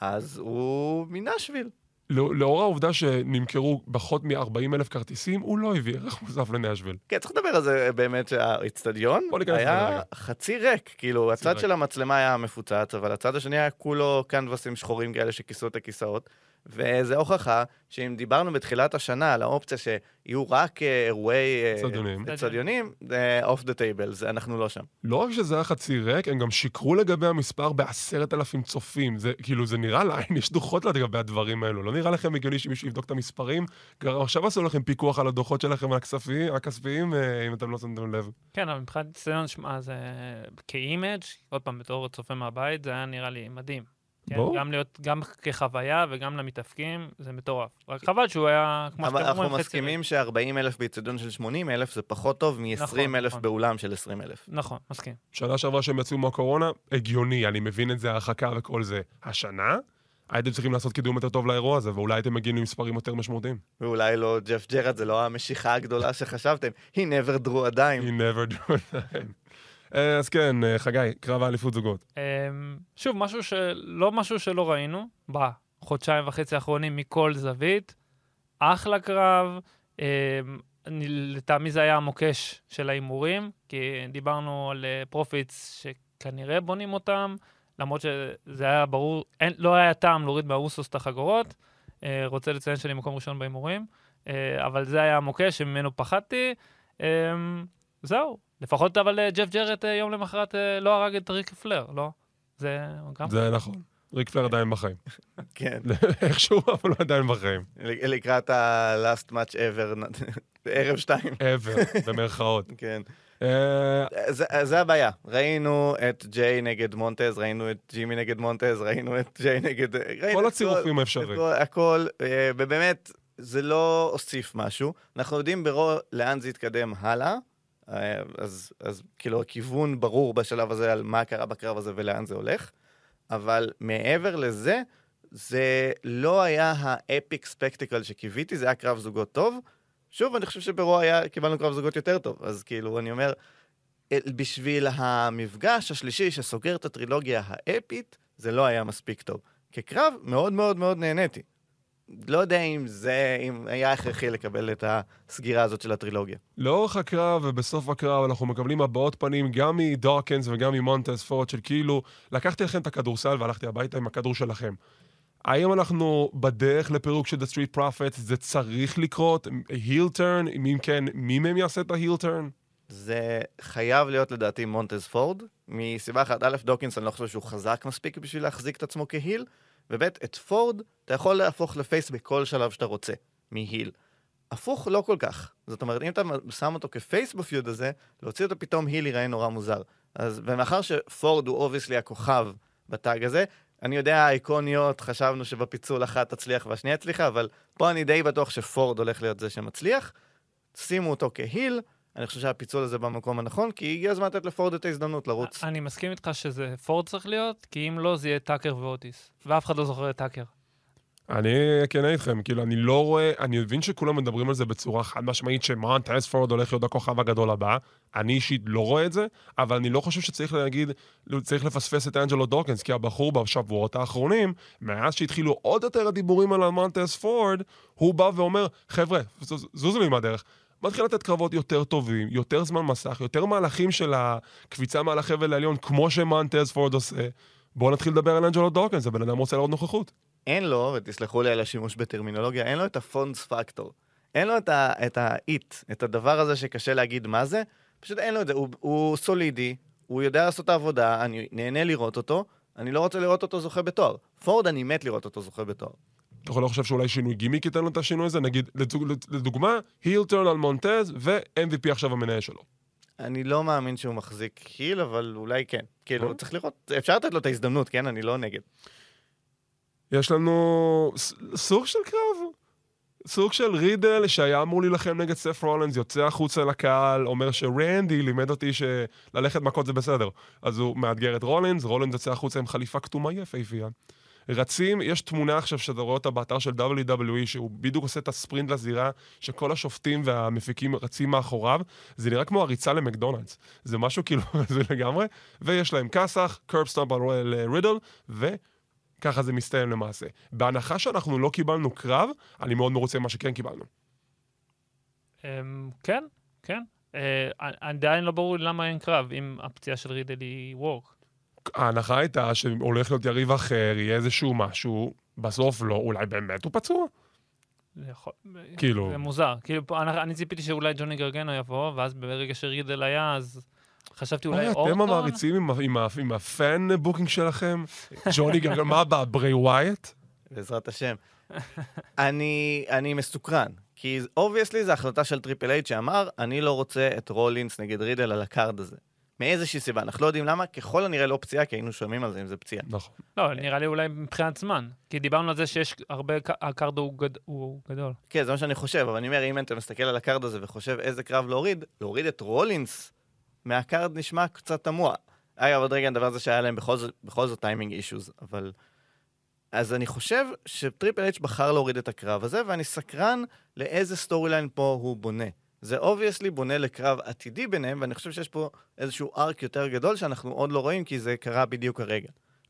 אז הוא מנשוויל. לא- לאור העובדה שנמכרו פחות מ-40 אלף כרטיסים, הוא לא הביא ערך מוסף לנשוויל. כן, צריך לדבר על זה באמת, שהאיצטדיון היה. חצי ריק. כאילו, הצד. של המצלמה היה מפוצץ, אבל הצד השני היה כולו canvasים שחורים כאלה שכיסו את הכיסאות. וזה הוכחה שאם דיברנו בתחילת השנה על האופציה שיהיו רק אה, אירועי אה, אצטדיונים. אצטדיונים, זה off the table, אנחנו לא שם. לא רק שזה היה חצי ריק, הם גם שיקרו לגבי המספר בעשרת אלפים צופים. זה כאילו, זה נראה לעין, יש דוחות לגבי הדברים האלו. לא נראה לכם הגיוני שמישהו יבדוק את המספרים? עכשיו עשו לכם פיקוח על הדוחות שלכם הכספיים, הכספיים, אה, אם אתם לא שמתם לב. כן, אבל מבחינת ניסיון, שמע, זה כאימג', עוד פעם, בתור צופה מהבית, זה היה נראה לי מדהים. כן. גם להיות, גם כחוויה וגם למתאפקים, זה מטורף. רק חבל שהוא היה, כמו אבל שאתם אנחנו אומרים, חצי ריק. מסכימים ש-40 אלף באיצטדיון של 80 אלף זה פחות טוב מ-20 נכון, אלף נכון. באולם של 20 אלף. נכון, מסכים. שנה שעברה שהם יצאו מהקורונה, הגיוני, אני מבין את זה, הרחקה וכל זה. השנה, הייתם צריכים לעשות קידום יותר טוב לאירוע הזה, ואולי הייתם מגיעים למספרים יותר משמעותיים. ואולי לא ג'ף ג'רד, זה לא המשיכה הגדולה שחשבתם. He never drew a dime. He never do it. אה, אז כן, אה, חגי, קרב האליפות זוגות. אמ, שוב, משהו שלא משהו שלא ראינו בחודשיים וחצי האחרונים מכל זווית. אחלה קרב. אמ, לטעמי זה היה המוקש של ההימורים, כי דיברנו על אה, פרופיטס שכנראה בונים אותם, למרות שזה היה ברור, אין, לא היה טעם להוריד מהאוסוס את החגורות. אה, רוצה לציין שאני מקום ראשון בהימורים, אה, אבל זה היה המוקש שממנו פחדתי. אמ, זהו, לפחות אבל אה, ג'ף ג'רט אה, יום למחרת אה, לא הרג את ריק פלייר, לא? זה גם... זה נכון. ריק פלייר עדיין בחיים. כן. איכשהו, אבל הוא עדיין בחיים. לקראת ה-last match ever, ערב שתיים. ever, במרכאות. כן. זה, זה הבעיה. ראינו את ג'יי נגד מונטז, ראינו את ג'ימי נגד מונטז, ראינו את ג'יי נגד... כל הצירופים האפשריים. כל- הכל, ובאמת, זה לא הוסיף משהו. אנחנו יודעים ברו לאן זה יתקדם הלאה, אה, אז, אז כאילו הכיוון ברור בשלב הזה על מה קרה בקרב הזה ולאן זה הולך, אבל מעבר לזה, זה לא היה האפיק ספקטיקל שקיוויתי, זה היה קרב זוגות טוב. שוב, אני חושב שברו היה, קיבלנו קרב זוגות יותר טוב, אז כאילו, אני אומר, בשביל המפגש השלישי שסוגר את הטרילוגיה האפית, זה לא היה מספיק טוב. כקרב, מאוד מאוד מאוד נהניתי. לא יודע אם זה, אם היה הכרחי לקבל את הסגירה הזאת של הטרילוגיה. לאורך הקרב ובסוף הקרב אנחנו מקבלים הבעות פנים גם מדורקנס וגם ממונטס פורד של כאילו, לקחתי לכם את הכדורסל והלכתי הביתה עם הכדור שלכם. האם אנחנו בדרך לפירוק של The Street Profits? זה צריך לקרות? heel turn? אם כן, מי מהם יעשה את ה heel turn? זה חייב להיות לדעתי מונטז פורד, מסיבה אחת, א', דוקינס, אני לא חושב שהוא חזק מספיק בשביל להחזיק את עצמו כ heel, וב', את פורד אתה יכול להפוך ל face בכל שלב שאתה רוצה, מ heel. הפוך לא כל כך. זאת אומרת, אם אתה שם אותו כ face ב feud הזה, להוציא אותו פתאום heel ייראה נורא מוזר. אז, ומאחר שפורד הוא obviously הכוכב ב tag הזה, אני יודע, האייקוניקס, חשבנו שבפיצול אחת תצליח והשנייה הצליחה, אבל פה אני די בטוח שפורד הולך להיות זה שמצליח. שימו אותו כ heel, אני חושב שהפיצול הזה במקום הנכון, כי הגיע הזמן לתת לפורד את ההזדמנות לרוץ. אני מסכים איתך שזה פורד צריך להיות, כי אם לא, זה יהיה טאקר ואוטיס. ואף אחד לא זוכר את טאקר. אני כן איתכם, כאילו, אני לא רואה, אני מבין שכולם מדברים על זה בצורה חד משמעית שמונטז פורד הולך להיות הכוכב הגדול הבא. אני אישית לא רואה את זה, אבל אני לא חושב שצריך להגיד, צריך לפספס את אנג'לו דורקנס, כי הבחור בשבועות האחרונים, מאז שהתחילו עוד יותר הדיבורים על מונט אספורד, הוא בא ואומר, חבר'ה, זוז- זוזו לי מהדרך. מתחיל לתת קרבות יותר טובים, יותר זמן מסך, יותר מהלכים של הקפיצה מעל החבל העליון, כמו שמונטז פורד עושה. בואו נתחיל לדבר על אנג'לו דורקנס, הבן אדם רוצה לראות נוכחות. אין לו, ותסלחו לי על השימוש בטרמינולוגיה, אין לו את הפונדס פקטור. אין לו את ה-it, את הדבר הזה שקשה להגיד מה זה, פשוט אין לו את זה. הוא, הוא סולידי, הוא יודע לעשות את העבודה, אני נהנה לראות אותו, אני לא רוצה לראות אותו זוכה בתואר. פורד, אני מת לראות אותו זוכה בתואר. אתה יכול לחשוב שאולי שינוי גימיק ייתן לו את השינוי הזה? נגיד, לדוג- לדוגמה, היל טרן על מונטז, ו-MVP עכשיו המנהל שלו. אני לא מאמין שהוא מחזיק היל, אבל אולי כן. כאילו, אה? צריך לראות, אפשר לתת לו את ההזדמנות, כן? אני לא נגד. יש לנו סוג של קרב. סוג של רידל שהיה אמור להילחם נגד סף רולנס, יוצא החוצה לקהל, אומר שרנדי לימד אותי שללכת מכות זה בסדר. אז הוא מאתגר את רולנס, רולנס יוצא החוצה עם חליפה כתומה יפהפייה. רצים, יש תמונה עכשיו שאתה רואה אותה באתר של WWE, שהוא בדיוק עושה את הספרינט לזירה, שכל השופטים והמפיקים רצים מאחוריו, זה נראה כמו הריצה למקדונלדס. זה משהו כאילו, זה לגמרי, ויש להם כסח, קרב stomp על רידל, וככה זה מסתיים למעשה. בהנחה שאנחנו לא קיבלנו קרב, אני מאוד מרוצה ממה שכן קיבלנו. אמ, כן, כן. אה, עדיין לא ברור לי למה אין קרב, אם הפציעה של רידל היא work. ההנחה הייתה שהולך להיות יריב אחר, יהיה איזשהו משהו, בסוף לא, אולי באמת הוא פצוע. זה יכול- כאילו- זה מוזר. כאילו, אני, אני ציפיתי שאולי ג'וני גרגאנו יבוא, ואז ברגע שרידל היה, אז חשבתי אולי אורטון. אתם המעריצים עם, עם, עם ה fan booking שלכם? ג'וני גרגאנו, מה הבא, ברי ווייט? בעזרת השם. אני, אני מסוקרן, כי obviously זו החלטה של טריפל אייץ' שאמר, אני לא רוצה את רולינס נגד רידל על ה card הזה. מאיזושהי סיבה, אנחנו לא יודעים למה, ככל הנראה לא פציעה, כי היינו שומעים על זה אם זה פציעה. נכון. לא, נראה לי אולי מבחינת זמן. כי דיברנו על זה שיש הרבה, ה card הוא, גד, הוא גדול. כן, זה מה שאני חושב, אבל אני אומר, אם אתה מסתכל על ה card הזה וחושב איזה קרב להוריד, להוריד את רולינס מה card נשמע קצת תמוה. אגב, עוד רגע נדבר על זה שהיה להם בכל בכל זאת timing issues, אבל... אז אני חושב שטריפל אייץ' בחר להוריד את הקרב הזה, ואני סקרן לאיזה storyline פה הוא בונה. זה obviously בונה לקרב עתידי ביניהם, ואני חושב שיש פה איזשהו arc יותר גדול שאנחנו עוד לא רואים, כי זה קרה בדיוק הרגע.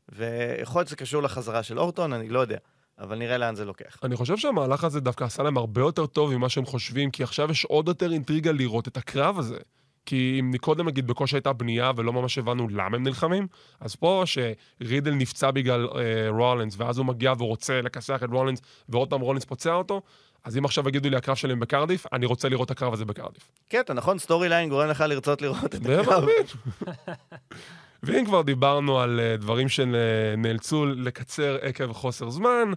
ויכול להיות שזה קשור לחזרה של אורטון, אני לא יודע, אבל נראה לאן זה לוקח. אני חושב שהמהלך הזה דווקא עשה להם הרבה יותר טוב ממה שהם חושבים, כי עכשיו יש עוד יותר אינטריגה לראות את הקרב הזה. כי אם קודם נגיד בקושי הייתה בנייה ולא ממש הבנו למה הם נלחמים, אז פה שרידל נפצע בגלל אה, רולינס, ואז הוא מגיע ורוצה לכסח את רולינס, ועוד פעם רולינס פוצע אותו, אז אם עכשיו יגידו לי הקרב שלהם בקרדיף, אני רוצה לראות את הקרב הזה בקרדיף. קטע, נכון? storyline גורם לך לרצות לראות את הקרב. ואם כבר דיברנו על אה, דברים שנאלצו לקצר עקב חוסר זמן,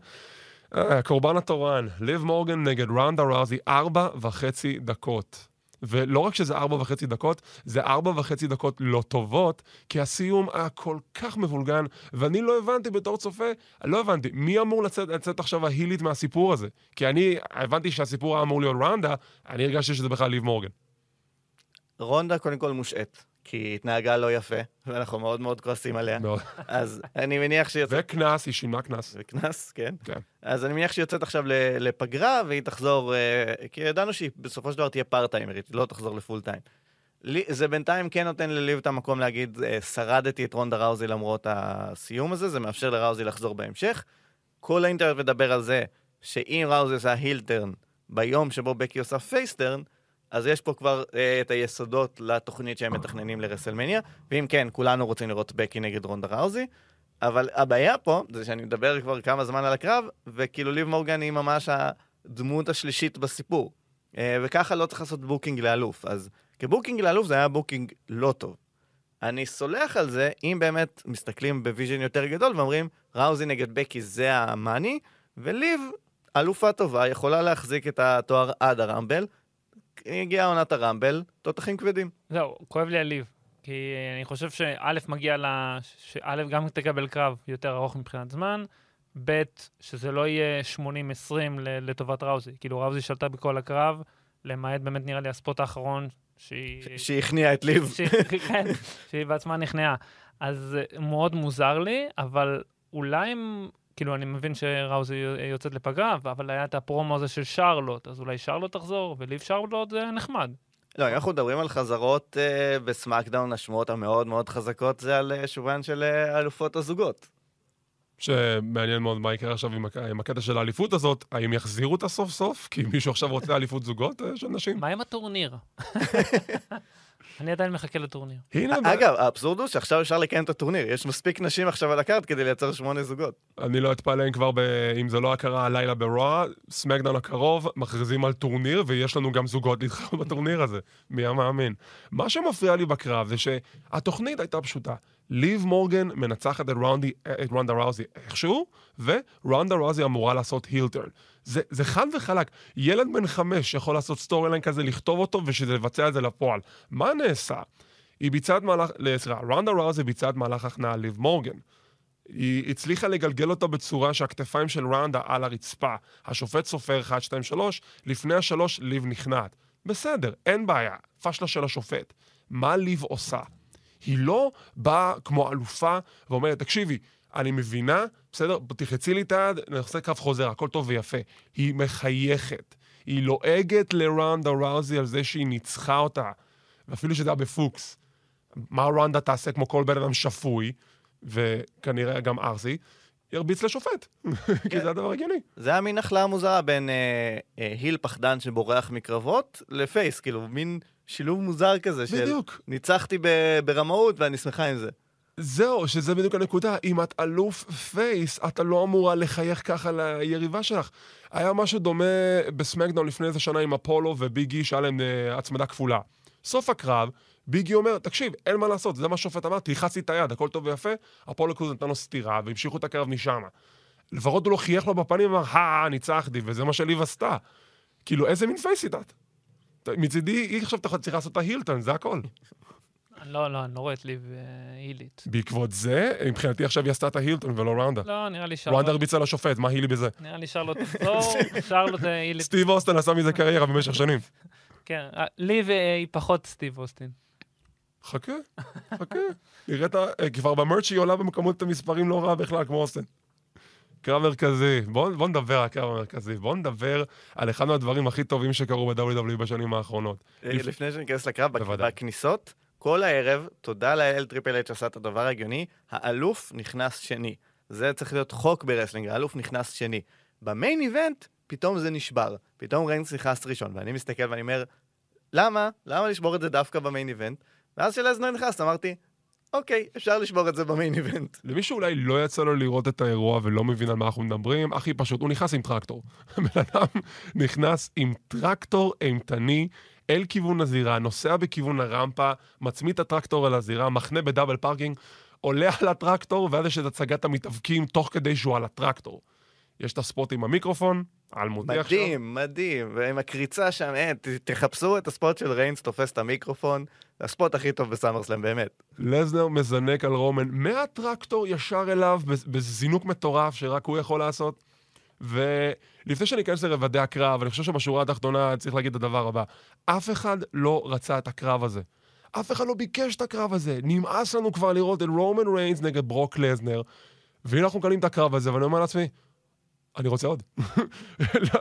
אה, קורבן התורן, ליב מורגן נגד רונדה ראוזי, ארבע וחצי דקות. ולא רק שזה ארבע וחצי דקות, זה ארבע וחצי דקות לא טובות, כי הסיום היה כל כך מבולגן, ואני לא הבנתי בתור צופה, לא הבנתי, מי אמור לצאת, לצאת עכשיו ההילית מהסיפור הזה? כי אני הבנתי שהסיפור היה אמור להיות רונדה, אני הרגשתי שזה בכלל ליב מורגן. רונדה קודם כל מושעת, כי היא התנהגה לא יפה, ואנחנו מאוד מאוד כועסים עליה. מאוד. אז אני מניח שהיא יוצאת... וקנס, היא שילמה קנס. וקנס, כן. כן. אז אני מניח שהיא יוצאת עכשיו לפגרה, והיא תחזור, אה, כי ידענו שהיא בסופו של דבר תהיה part-timerית, היא לא תחזור ל full time. זה בינתיים כן נותן לליב את המקום להגיד, אה, שרדתי את רונדה ראוזי למרות הסיום הזה, זה מאפשר לראוזי לחזור בהמשך. כל האינטרנט מדבר על זה שאם ראוזי עושה heel turn ביום שבו בקי עושה face turn, אז יש פה כבר אה, את היסודות לתוכנית שהם מתכננים לרסלמניה, ואם כן, כולנו רוצים לראות בקי נגד רונדה ראוזי, אבל הבעיה פה, זה שאני מדבר כבר כמה זמן על הקרב, וכאילו ליב מורגן היא ממש הדמות השלישית בסיפור. אה, וככה לא צריך לעשות booking לאלוף. אז כ booking לאלוף זה היה booking לא טוב. אני סולח על זה אם באמת מסתכלים ב vision יותר גדול ואומרים, ראוזי נגד בקי זה ה money, וליב, אלופה טובה, יכולה להחזיק את התואר עד ה Rumble. הגיעה עונת ה Rumble, תותחים כבדים. זהו, כואב לי הליב. כי אני חושב שא', מגיע לה... שא', גם תקבל קרב יותר ארוך מבחינת זמן, ב', שזה לא יהיה 80-20 ל- לטובת ראוזי. כאילו, ראוזי שלטה בכל הקרב, למעט באמת נראה לי הספוט האחרון, שהיא... שהכניעה את ליב. שהיא- כן, שהיא בעצמה נכנעה. אז אה, מאוד מוזר לי, אבל אולי הם... כאילו, אני מבין שראוזי יוצאת לפגרה, אבל היה את הפרומו הזה של שרלוט, אז אולי שרלוט תחזור, וליב שרלוט זה נחמד. לא, אם אנחנו מדברים על חזרות אה, בסמאקדאון, השמועות המאוד מאוד חזקות זה על אה, שובן של אה, אלופות הזוגות. שמעניין מאוד מה יקרה עכשיו עם, הק- עם הקטע של האליפות הזאת, האם יחזירו אותה סוף סוף? כי מישהו עכשיו רוצה אליפות זוגות אה, של נשים? מה עם הטורניר? אני עדיין מחכה לטורניר. הנה, אגב, האבסורד הוא שעכשיו אפשר לקיים את הטורניר. יש מספיק נשים עכשיו על ה card כדי לייצר שמונה זוגות. אני לא אתפלא אם כבר, ב... אם זה לא קרה הלילה ברואו, סמקדאון הקרוב, מכריזים על טורניר, ויש לנו גם זוגות להתחרות בטורניר הזה. מי היה מאמין? מה שמפריע לי בקרב זה שהתוכנית הייתה פשוטה. ליב מורגן מנצחת את, רונדי, את רונדה ראוזי איכשהו, ורונדה ראוזי אמורה לעשות heel turn. זה, זה חד וחלק. ילד בן חמש יכול לעשות storyline כזה, לכתוב אותו ושלבצע את זה לפועל. מה נעשה? היא ביצעה את מהלך, סליחה, רונדה ראוזי ביצעה את מהלך הכנעה ליב מורגן. היא הצליחה לגלגל אותו בצורה שהכתפיים של רונדה על הרצפה. השופט סופר 1, 2, 3, לפני השלוש ליב נכנעת. בסדר, אין בעיה, פשלה של השופט. מה ליב עושה? היא לא באה כמו אלופה ואומרת, תקשיבי, אני מבינה, בסדר, תחצי לי את היד, נעשה קו חוזר, הכל טוב ויפה. היא מחייכת. היא לועגת לרונדה ראוזי על זה שהיא ניצחה אותה. ואפילו שזה היה בפוקס. מה רונדה תעשה כמו כל בן אדם שפוי, וכנראה גם ארסי, ירביץ לשופט. כי זה הדבר הגיוני. זה היה מין החלאה מוזרה בין אה, אה, היל פחדן שבורח מקרבות לפייס, כאילו מין שילוב מוזר כזה של בדיוק. ניצחתי ב- ברמאות ואני שמחה עם זה. זהו, שזה בדיוק הנקודה. אם את אלוף פייס, אתה לא אמורה לחייך ככה ליריבה שלך. היה משהו דומה בסמקדאון לפני איזה שנה עם אפולו וביגי, שהיה להם uh, הצמדה כפולה. סוף הקרב, ביגי אומר, תקשיב, אין מה לעשות, זה מה שהשופט אמר, תלחצתי את היד, הכל טוב ויפה. אפולו כזה נתן לו סטירה, והמשיכו את הקרב משם. לפחות הוא לא חייך לו בפנים ואמר, הא, ניצחתי, וזה מה שליב עשתה. כאילו, איזה מין פייסית את? מצידי, היא עכשיו צריכה לעשות את ההילטון, זה הכל. לא, לא, אני לא רואה את ליב אה, הילית. בעקבות זה, מבחינתי עכשיו היא עשתה את ההילטון ולא רונדה. לא, נראה לי רונדה שרלוט, הרביצה לשופט, מה הילי בזה? נראה לי שרלוט תחזור, שרלוט אה, הילית. סטיב אוסטין עשה מזה קריירה במשך שנים. כן, אה, ליב היא פחות סטיב אוסטין. חכה, חכה. אה, כבר ב merch היא עולה במקומות המספרים לא רע בכלל, כמו אוסטין. קרב מרכזי, בואו בוא נדבר על הקרב המרכזי, בואו נדבר על אחד מהדברים הכי טובים שקרו ב-WWE בשנים האחרונות. אה, לפ- לפני שניכנס לקרב, בוודאי. בכניסות, כל הערב, תודה לאל טריפל אייץ' עשה את הדבר ההגיוני, האלוף נכנס שני. זה צריך להיות חוק ב wrestling, האלוף נכנס שני. ב main event, פתאום זה נשבר. פתאום ריינס נכנס ראשון, ואני מסתכל ואני אומר, למה? למה לשבור את זה דווקא ב main event? ואז כשלסנר נכנס, אמרתי, אוקיי, אפשר לשבור את זה ב main event. למי שאולי לא יצא לו לראות את האירוע ולא מבין על מה אנחנו מדברים, הכי פשוט, הוא נכנס עם טרקטור. הבן אדם נכנס עם טרקטור אימתני אל כיוון הזירה, נוסע בכיוון הרמפה, מצמיד את הטרקטור על הזירה, מחנה ב double parking, עולה על הטרקטור, ואז יש את הצגת המתאבקים תוך כדי שהוא על הטרקטור. יש את הספוט עם המיקרופון, אלמותי עכשיו. מדהים, מדהים, ועם הקריצה שם, אין, ת- תחפשו את הספוט של ריינס תופס את המיקרופון, הספוט הכי טוב בסאמרסלאם, באמת. לזנר מזנק על רומן מהטרקטור ישר אליו בז- בזינוק מטורף שרק הוא יכול לעשות. ולפני שאני אכנס לרבדי הקרב, אני חושב שבשורה התחתונה צריך להגיד את הדבר הבא. אף אחד לא רצה את הקרב הזה. אף אחד לא ביקש את הקרב הזה. נמאס לנו כבר לראות את רומן ריינס נגד ברוק לזנר, והנה אנחנו מקבלים את הקרב הזה, ואני אומר לעצמי, אני רוצה עוד. לא,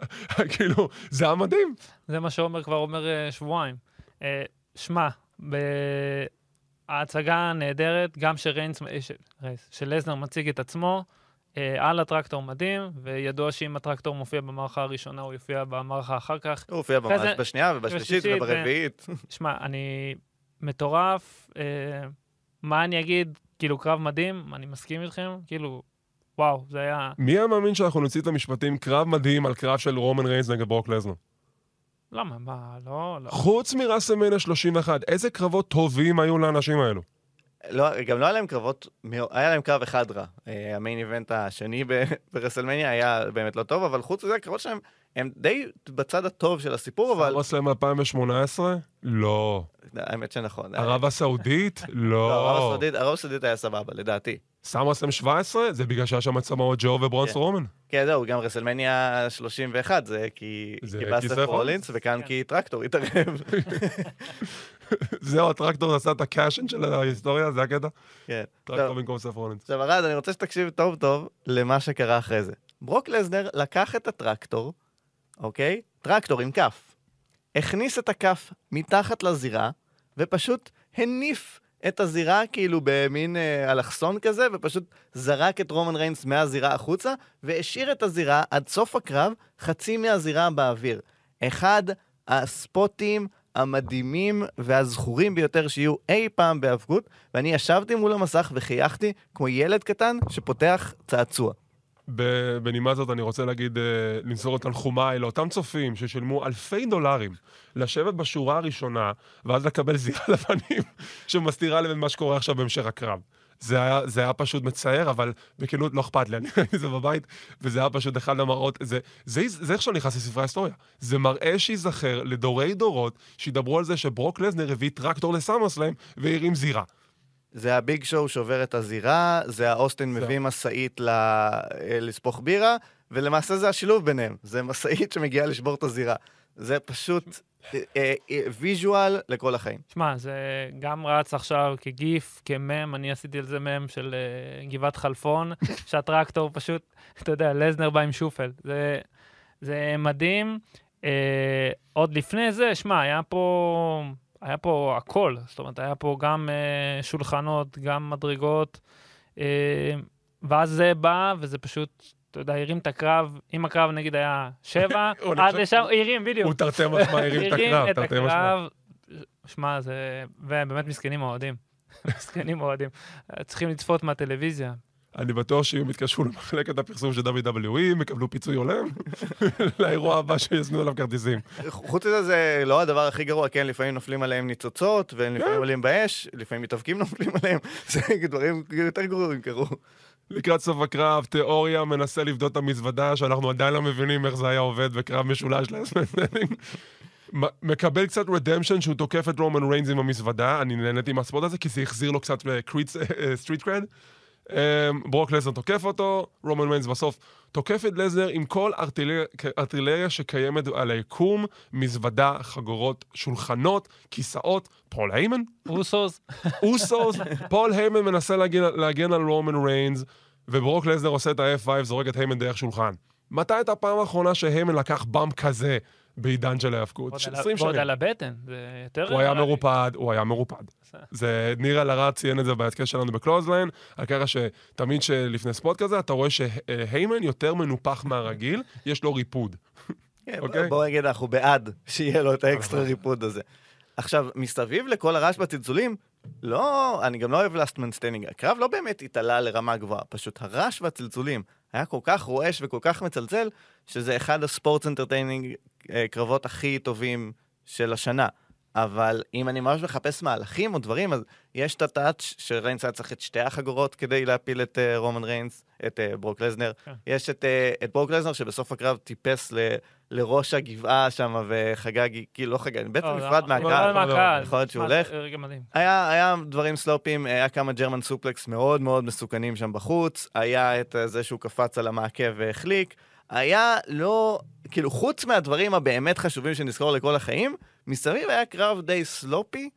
כאילו, זה היה מדהים. זה מה שעומר כבר אומר אה, שבועיים. אה, שמע, ההצגה נהדרת, גם שריינס, אה, שלזנר מציג את עצמו, על הטרקטור מדהים, וידוע שאם הטרקטור מופיע במערכה הראשונה, הוא יופיע במערכה אחר כך. הוא הופיע ממש זה- בשנייה ובשלישית בשלישית, וברביעית. שמע, אני מטורף, מה אני אגיד? כאילו, קרב מדהים, אני מסכים איתכם, כאילו, וואו, זה היה... מי היה מאמין שאנחנו נוציא את המשפטים קרב מדהים על קרב של רומן ריינס נגד ברוק לזנר? למה, מה, לא, לא. חוץ מראסלמניה 31, איזה קרבות טובים היו לאנשים האלו? לא, גם לא היה להם קרבות, היה להם קרב אחד רע. אה, המיין איבנט השני ברסלמניה היה באמת לא טוב, אבל חוץ מזה, הקרבות שלהם הם די בצד הטוב של הסיפור, אבל... סמרסלאם 2018? לא. האמת שנכון. ערב הסעודית? לא, לא. ערב הסעודית היה סבבה, לדעתי. SummerSlam 17? זה בגלל שהיה שם את סמואה ג'ו וברון ס... כן. רומן. כן, זהו, גם WrestleMania 31 זה כי זה כי כי באסטר סף רולינס, וכאן כן. כי טרקטור התערב. זהו, הטרקטור עשה את ה cash-in של ההיסטוריה, זה הקטע? כן. טרקטור במקום סף רולינס. עכשיו, ארד, אני רוצה שתקשיב טוב טוב למה שקרה אחרי זה. ברוק לזנר לקח את הטרקטור, אוקיי? טרקטור עם כף. הכניס את הכף מתחת לזירה, ופשוט הניף את הזירה כאילו במין אה, אלכסון כזה, ופשוט זרק את רומן ריינס מהזירה החוצה, והשאיר את הזירה עד סוף הקרב, חצי מהזירה באוויר. אחד הספוטים המדהימים והזכורים ביותר שיהיו אי פעם בהיאבקות, ואני ישבתי מול המסך וחייכתי כמו ילד קטן שפותח צעצוע. בנימה זאת אני רוצה להגיד, אה, למסור את תנחומיי לאותם צופים ששילמו אלפי דולרים לשבת בשורה הראשונה, ואז לקבל זירה לפנים שמסתירה להם את מה שקורה עכשיו בהמשך הקרב. זה היה, זה היה פשוט מצער, אבל בכנות לא אכפת לי, אני ראיתי את זה בבית, וזה היה פשוט אחד המראות, זה, זה, זה איך שאני נכנס לספרי ההיסטוריה. זה מראה שייזכר לדורי דורות, שידברו על זה שברוק לזנר הביא טרקטור לסאמרסלאם והרים זירה. זה הביג שואו שובר את הזירה, זה האוסטין זהו. מביא משאית ל... אה, לספוך בירה, ולמעשה זה השילוב ביניהם. זה משאית שמגיעה לשבור את הזירה. זה פשוט אה, אה, אה, ויז'ואל לכל החיים. שמע, זה גם רץ עכשיו כגיף, כמם, אני עשיתי על זה מם של גבעת חלפון, שהטרקטור פשוט, אתה יודע, לזנר בא עם שופל. זה, זה מדהים. Uh, עוד לפני זה, שמע, היה פה, היה פה הכל. זאת אומרת, היה פה גם uh, שולחנות, גם מדרגות, uh, ואז זה בא, וזה פשוט... אתה יודע, הרים את הקרב, אם הקרב נגיד היה שבע, עד לשם, הרים, בדיוק. הוא תרתי משמע הרים את הקרב, תרתי משמע. שמע, זה... ובאמת מסכנים האוהדים. מסכנים האוהדים. צריכים לצפות מהטלוויזיה. אני בטוח שאם יתקשרו למחלקת הפרסום של WWE, הם יקבלו פיצוי הולם לאירוע הבא שיזמינו עליו כרטיסים. חוץ מזה, זה לא הדבר הכי גרוע, כן, לפעמים נופלים עליהם ניצוצות, והם לפעמים עולים באש, לפעמים מתאבקים נופלים עליהם, זה דברים יותר גרועים קרו. לקראת סוף הקרב, תיאורי מנסה לפדות את המזוודה, שאנחנו עדיין לא מבינים איך זה היה עובד בקרב משולש last man standing. מקבל קצת redemption שהוא תוקף את רומן ריינס עם המזוודה, אני נהניתי מה spot הזה, כי זה החזיר לו קצת street cred. ברוק לזנר תוקף אותו, רומן ריינס בסוף תוקף את לזנר עם כל ארטילריה, ארטילריה שקיימת על היקום, מזוודה, חגורות, שולחנות, כיסאות, פול היימן, אוסוס, אוסוס, פול היימן מנסה להגן, להגן על רומן ריינס, וברוק לזנר עושה את ה-F5, זורק את היימן דרך שולחן. מתי הייתה הפעם האחרונה שהיימן לקח bump כזה בעידן של ההאבקות? ועוד של על ה- 20 ועוד שנים. על הבטן, זה יותר... הוא היה. מרופד, הוא היה מרופד. זה, ניר אלערד ציין את זה בהתקף שלנו ב Clothesline, על ככה שתמיד שלפני spot כזה, אתה רואה שהיימן יותר מנופח מהרגיל, יש לו ריפוד. כן, אוקיי. בוא נגיד, אנחנו בעד שיהיה לו את האקסטרה ריפוד הזה. עכשיו, מסביב לכל הרעש בצלצולים, לא, אני גם לא אוהב last man standing. הקרב לא באמת התעלה לרמה גבוהה, פשוט הרעש והצלצולים היה כל כך רועש וכל כך מצלצל, שזה אחד ה sports entertaining קרבות הכי טובים של השנה. אבל אם אני ממש מחפש מהלכים או דברים, אז יש את ה touch שריינס היה צריך את שתי החגורות כדי להפיל את uh, רומן ריינס, את uh, ברוק לזנר. כן. יש את, uh, את ברוק לזנר שבסוף הקרב טיפס ל, לראש הגבעה שם וחגג, כאילו לא חגג, בעצם לא, נפרד לא, מהקהל. יכול להיות שהוא הולך. זה רגע מדהים. היה, היה דברים סלופים, היה כמה German suplex מאוד מאוד מסוכנים שם בחוץ, היה את אה, זה שהוא קפץ על המעקה והחליק, היה לא, כאילו חוץ מהדברים הבאמת חשובים שנזכור לכל החיים, מסביב היה קרב די sloppy,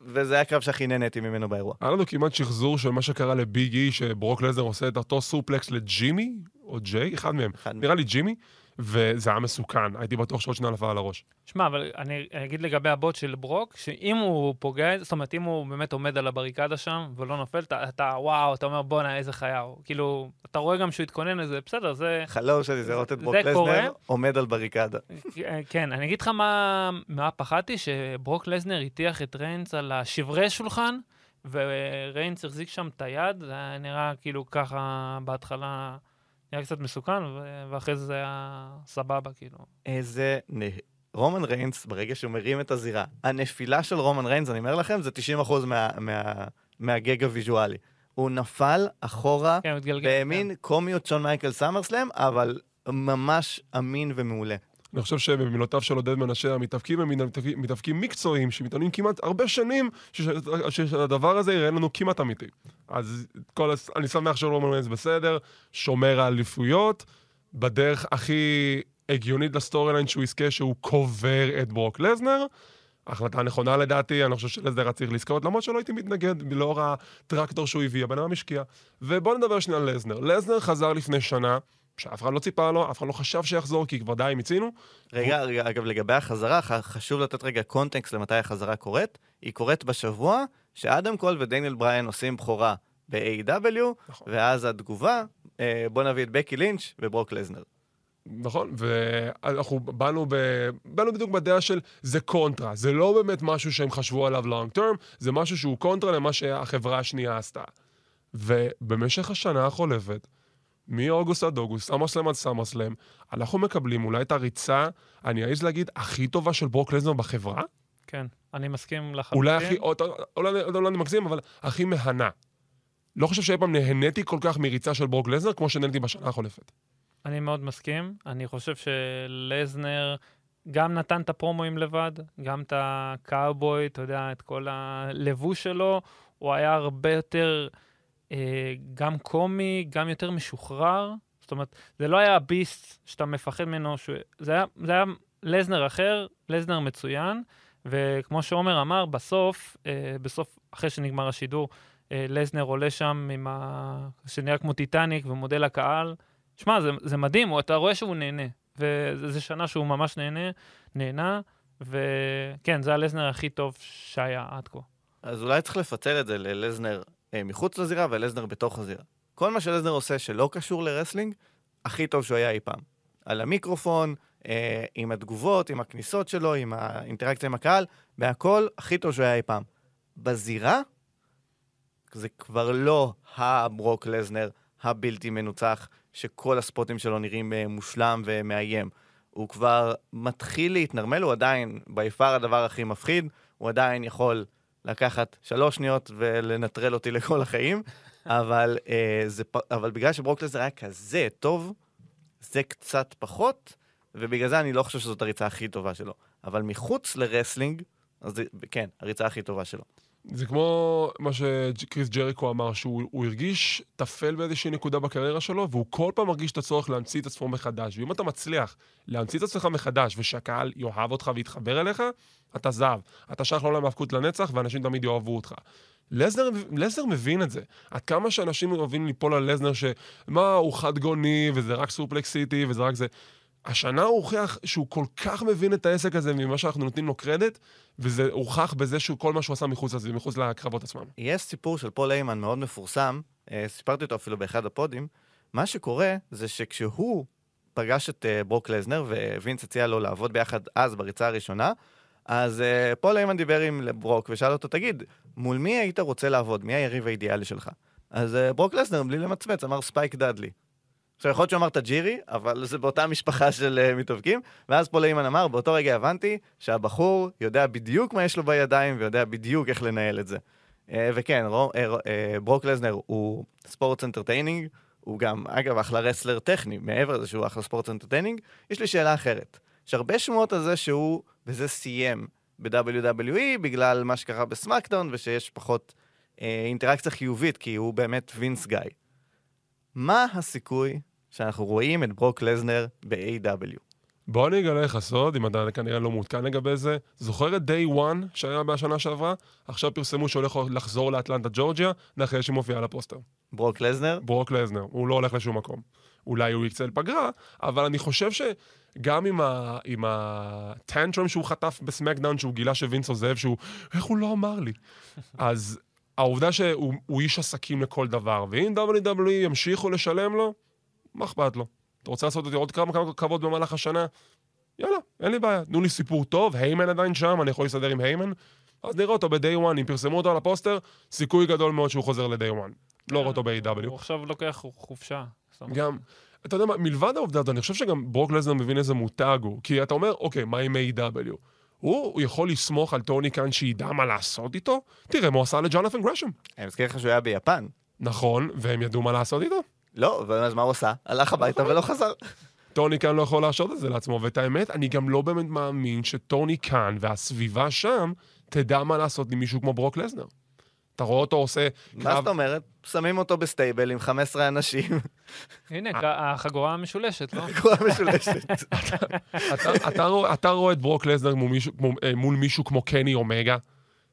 וזה היה הקרב שהכי נהניתי ממנו באירוע. היה לנו כמעט שחזור של מה שקרה לביג אי, שברוק לזנר עושה את אותו suplex לג'ימי, או ג'יי, אחד מהם, אחד מהם. נראה לי ג'ימי, וזה היה מסוכן, הייתי בטוח שעוד שנייה נפל על הראש. שמע, אבל אני אגיד לגבי הבוט של ברוק, שאם הוא פוגע, זאת אומרת, אם הוא באמת עומד על הבריקדה שם ולא נופל, אתה, אתה וואו, אתה אומר, בואנה, איזה חיה הוא. כאילו, אתה רואה גם שהוא התכונן לזה, בסדר, זה... חלום שלי זה לראות את זה ברוק קורה. לזנר עומד על בריקדה. כן, אני אגיד לך מה, מה פחדתי, שברוק לזנר הטיח את ריינס על השברי שולחן, וריינס החזיק שם את היד, זה היה נראה כאילו ככה בהתחלה, נראה קצת מסוכן, ואחרי זה זה היה סבבה, כאילו. איזה... נ... רומן ריינס, ברגע שהוא מרים את הזירה, הנפילה של רומן ריינס, אני אומר לכם, זה 90% מה, מה, מהגג הוויזואלי. הוא נפל אחורה כן. במין קומיות שון מייקל סמרסלאם, אבל ממש אמין ומעולה. אני חושב שבמילותיו של עודד מנשה, המתאבקים הם מתאבקים- מקצועיים, שמתאמנים כמעט הרבה שנים, שהדבר הזה יראה לנו כמעט אמיתי. אז כל, אני שמח שרומן ריינס בסדר, שומר על אליפויות, בדרך הכי הגיונית ל storyline שהוא יזכה, שהוא קובר את ברוק לזנר. החלטה נכונה לדעתי, אני חושב שלזנר צריך לזכות, למרות שלא הייתי מתנגד לאור הטרקטור שהוא הביא, הבן אדם השקיע. ובואו נדבר שנייה על לזנר. לזנר חזר לפני שנה, שאף אחד לא ציפה לו, אף אחד לא חשב שיחזור, כי כבר די מיצינו. רגע, רגע, אגב, לגבי החזרה, חשוב לתת רגע context למתי החזרה קורית. היא קורית בשבוע שאדם קול ודניאל בריין עושים בכורה ב-AEW, נכון. ואז התגובה, אה, בוא נביא את בקי לינץ' וברוק לזנר. נכון, ואנחנו באנו, ב... באנו בדיוק בדעה של זה קונטרה, זה לא באמת משהו שהם חשבו עליו long term, זה משהו שהוא קונטרה למה שהחברה השנייה עשתה. ובמשך השנה החולפת, מאוגוסט עד אוגוסט, SummerSlam עד SummerSlam, אנחנו מקבלים אולי את הריצה, אני אעז להגיד, הכי טובה של ברוק לזנר בחברה? כן, אני מסכים לחלוטין. אולי הכי, או- אולי אולי אני מגזים, אבל הכי מהנה. לא חושב שאי פעם נהניתי כל כך מריצה של ברוק לזנר כמו שנהניתי בשנה החולפת. אני מאוד מסכים. אני חושב שלזנר גם נתן את הפרומואים לבד, גם את הקאובוי, אתה יודע, את כל הלבוש שלו. הוא היה הרבה יותר גם קומי, גם יותר משוחרר. זאת אומרת, זה לא היה הביסט שאתה מפחד ממנו, ש... זה, היה, זה היה לזנר אחר, לזנר מצוין, וכמו שעומר אמר, בסוף, אה, בסוף, אחרי שנגמר השידור, אה, לזנר עולה שם עם ה... שנראה כמו טיטניק ומודה לקהל. שמע, זה, זה מדהים, אתה רואה שהוא נהנה. וזו שנה שהוא ממש נהנה, נהנה, וכן, זה הלזנר הכי טוב שהיה עד כה. אז אולי צריך לפצל את זה ללזנר אה, מחוץ לזירה ולזנר בתוך הזירה. כל מה שלזנר עושה שלא קשור ל wrestling, הכי טוב שהוא היה אי פעם. על המיקרופון, אה, עם התגובות, עם הכניסות שלו, עם האינטראקציה עם הקהל, בהכל, הכי טוב שהוא היה אי פעם. בזירה, זה כבר לא הברוק לזנר הבלתי מנוצח, שכל הספוטים שלו נראים אה, מושלם ומאיים. הוא כבר מתחיל להתנרמל, הוא עדיין by far הדבר הכי מפחיד, הוא עדיין יכול לקחת שלוש שניות ולנטרל אותי לכל החיים, אבל, אה, זה, אבל בגלל שברוק לזנר היה כזה טוב, זה קצת פחות, ובגלל זה אני לא חושב שזאת הריצה הכי טובה שלו. אבל מחוץ ל wrestling, אז זה, כן, הריצה הכי טובה שלו. זה כמו מה שקריס ג'ריקו אמר, שהוא הוא הרגיש טפל באיזושהי נקודה בקריירה שלו, והוא כל פעם מרגיש את הצורך להמציא את עצמו מחדש. ואם אתה מצליח להמציא את עצמך מחדש, ושהקהל יאהב אותך ויתחבר אליך, אתה זהב. אתה שייך לעולם האבקות לנצח, ואנשים תמיד יאהבו אותך. לזנר, לזנר מבין את זה. עד כמה שאנשים אוהבים ליפול על לזנר, שמה, הוא חד גוני, וזה רק Suplex City, וזה רק זה. השנה הוא הוכיח שהוא כל כך מבין את העסק הזה ממה שאנחנו נותנים לו קרדיט, וזה הוכח בזה שהוא כל מה שהוא עשה מחוץ לזה, מחוץ לקרבות עצמם. יש סיפור של פול היימן מאוד מפורסם, אה, סיפרתי אותו אפילו באחד הפודים. מה שקורה זה שכשהוא פגש את אה, ברוק לזנר, וינס הציע לו לעבוד ביחד אז בריצה הראשונה, אז אה, פול היימן דיבר עם ברוק ושאל אותו, תגיד, מול מי היית רוצה לעבוד? מי היריב האידיאלי שלך? אז ברוק לזנר, בלי למצמץ, אמר ספייק דאדלי. עכשיו, יכול להיות שהוא אמר את טאג'ירי, אבל זה באותה משפחה של אה, מתאבקים. ואז פול היימן אמר, באותו רגע הבנתי שהבחור יודע בדיוק מה יש לו בידיים ויודע בדיוק איך לנהל את זה. אה, וכן, רו- רו- אה, ברוק לזנר הוא sports entertaining, הוא גם, אגב, אחלה wrestler טכני, מעבר לזה שהוא אחלה sports entertaining. יש לי שאלה אחרת. יש הרבה שמועות על זה שהוא בזה סיים ב-WWE בגלל מה שקרה ב SmackDown ושיש פחות אה, אינטראקציה חיובית, כי הוא באמת וינס guy. מה הסיכוי שאנחנו רואים את ברוק לזנר ב-AEW? בוא אני אגלה לך סוד, אם אתה כנראה לא מעודכן לגבי זה. זוכר את Day One שהיה בשנה שעברה? עכשיו פרסמו שהוא הולך לחזור לאטלנטה ג'ורג'יה, אחרי שמופיע על הפוסטר. ברוק לזנר? ברוק לזנר, הוא לא הולך לשום מקום. אולי הוא יקצה לפגרה, אבל אני חושב שגם עם, ה, עם הטנטרום שהוא חטף בסמקדאון, שהוא גילה שווינס עוזב, שהוא, איך הוא לא אמר לי? אז העובדה שהוא הוא איש עסקים לכל דבר, ואם WWE ימשיכו לשלם לו, מה אכפת לו? אתה רוצה לעשות אותי עוד כמה כמה כבוד במהלך השנה? יאללה, אין לי בעיה. תנו לי סיפור טוב, היימן עדיין שם, אני יכול להסתדר עם היימן. אז נראה אותו ב-day one, אם פרסמו אותו על הפוסטר, סיכוי גדול מאוד שהוא חוזר ל-day one. לא רואה אותו ב-AW. הוא עכשיו לוקח חופשה. גם, אתה יודע מה, מלבד העובדה הזאת, אני חושב שגם ברוק לזנר מבין איזה מותג הוא. כי אתה אומר, אוקיי, מה עם A.W? הוא, יכול לסמוך על טוני כאן שידע מה לעשות איתו? תראה מה הוא עשה לג'ונתן גרשם. אני מזכיר לך שהוא היה ביפן. נכון, והם ידעו מה לעשות איתו. לא, ואז מה הוא עשה? הלך הביתה ולא חזר. טוני קאן לא יכול להרשות את זה לעצמו, ואת האמת, אני גם לא באמת מאמין שטוני קאן והסביבה שם תדע מה לעשות עם מישהו כמו ברוק לסנר. אתה רואה אותו עושה מה זאת אומרת? שמים אותו ב-stable עם 15 אנשים, הנה, כ- החגורה המשולשת, לא? חגורה משולשת. אתה, רואה, את ברוק לסנר מול מישהו, כמו, אה, מול מישהו כמו קני אומגה,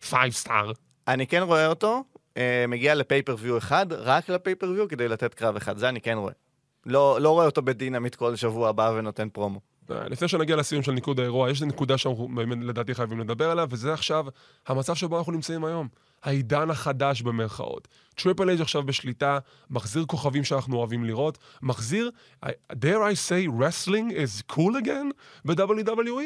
Five Star. אני כן רואה אותו, אה, מגיע ל-pay-per-view אחד, רק ל-pay-per-view כדי לתת קרב אחד, זה אני כן רואה. לא, לא רואה אותו ב-Dynamite כל שבוע הבא ונותן פרומו. אה, לפני שנגיע לסיום של ניקוד האירוע, יש נקודה שאנחנו לדעתי חייבים לדבר עליה, וזה עכשיו המצב שבו אנחנו נמצאים היום. העידן החדש במרכאות. טריפל אייץ' עכשיו בשליטה, מחזיר כוכבים שאנחנו אוהבים לראות, מחזיר, I- dare I say wrestling is cool again ב-WWE,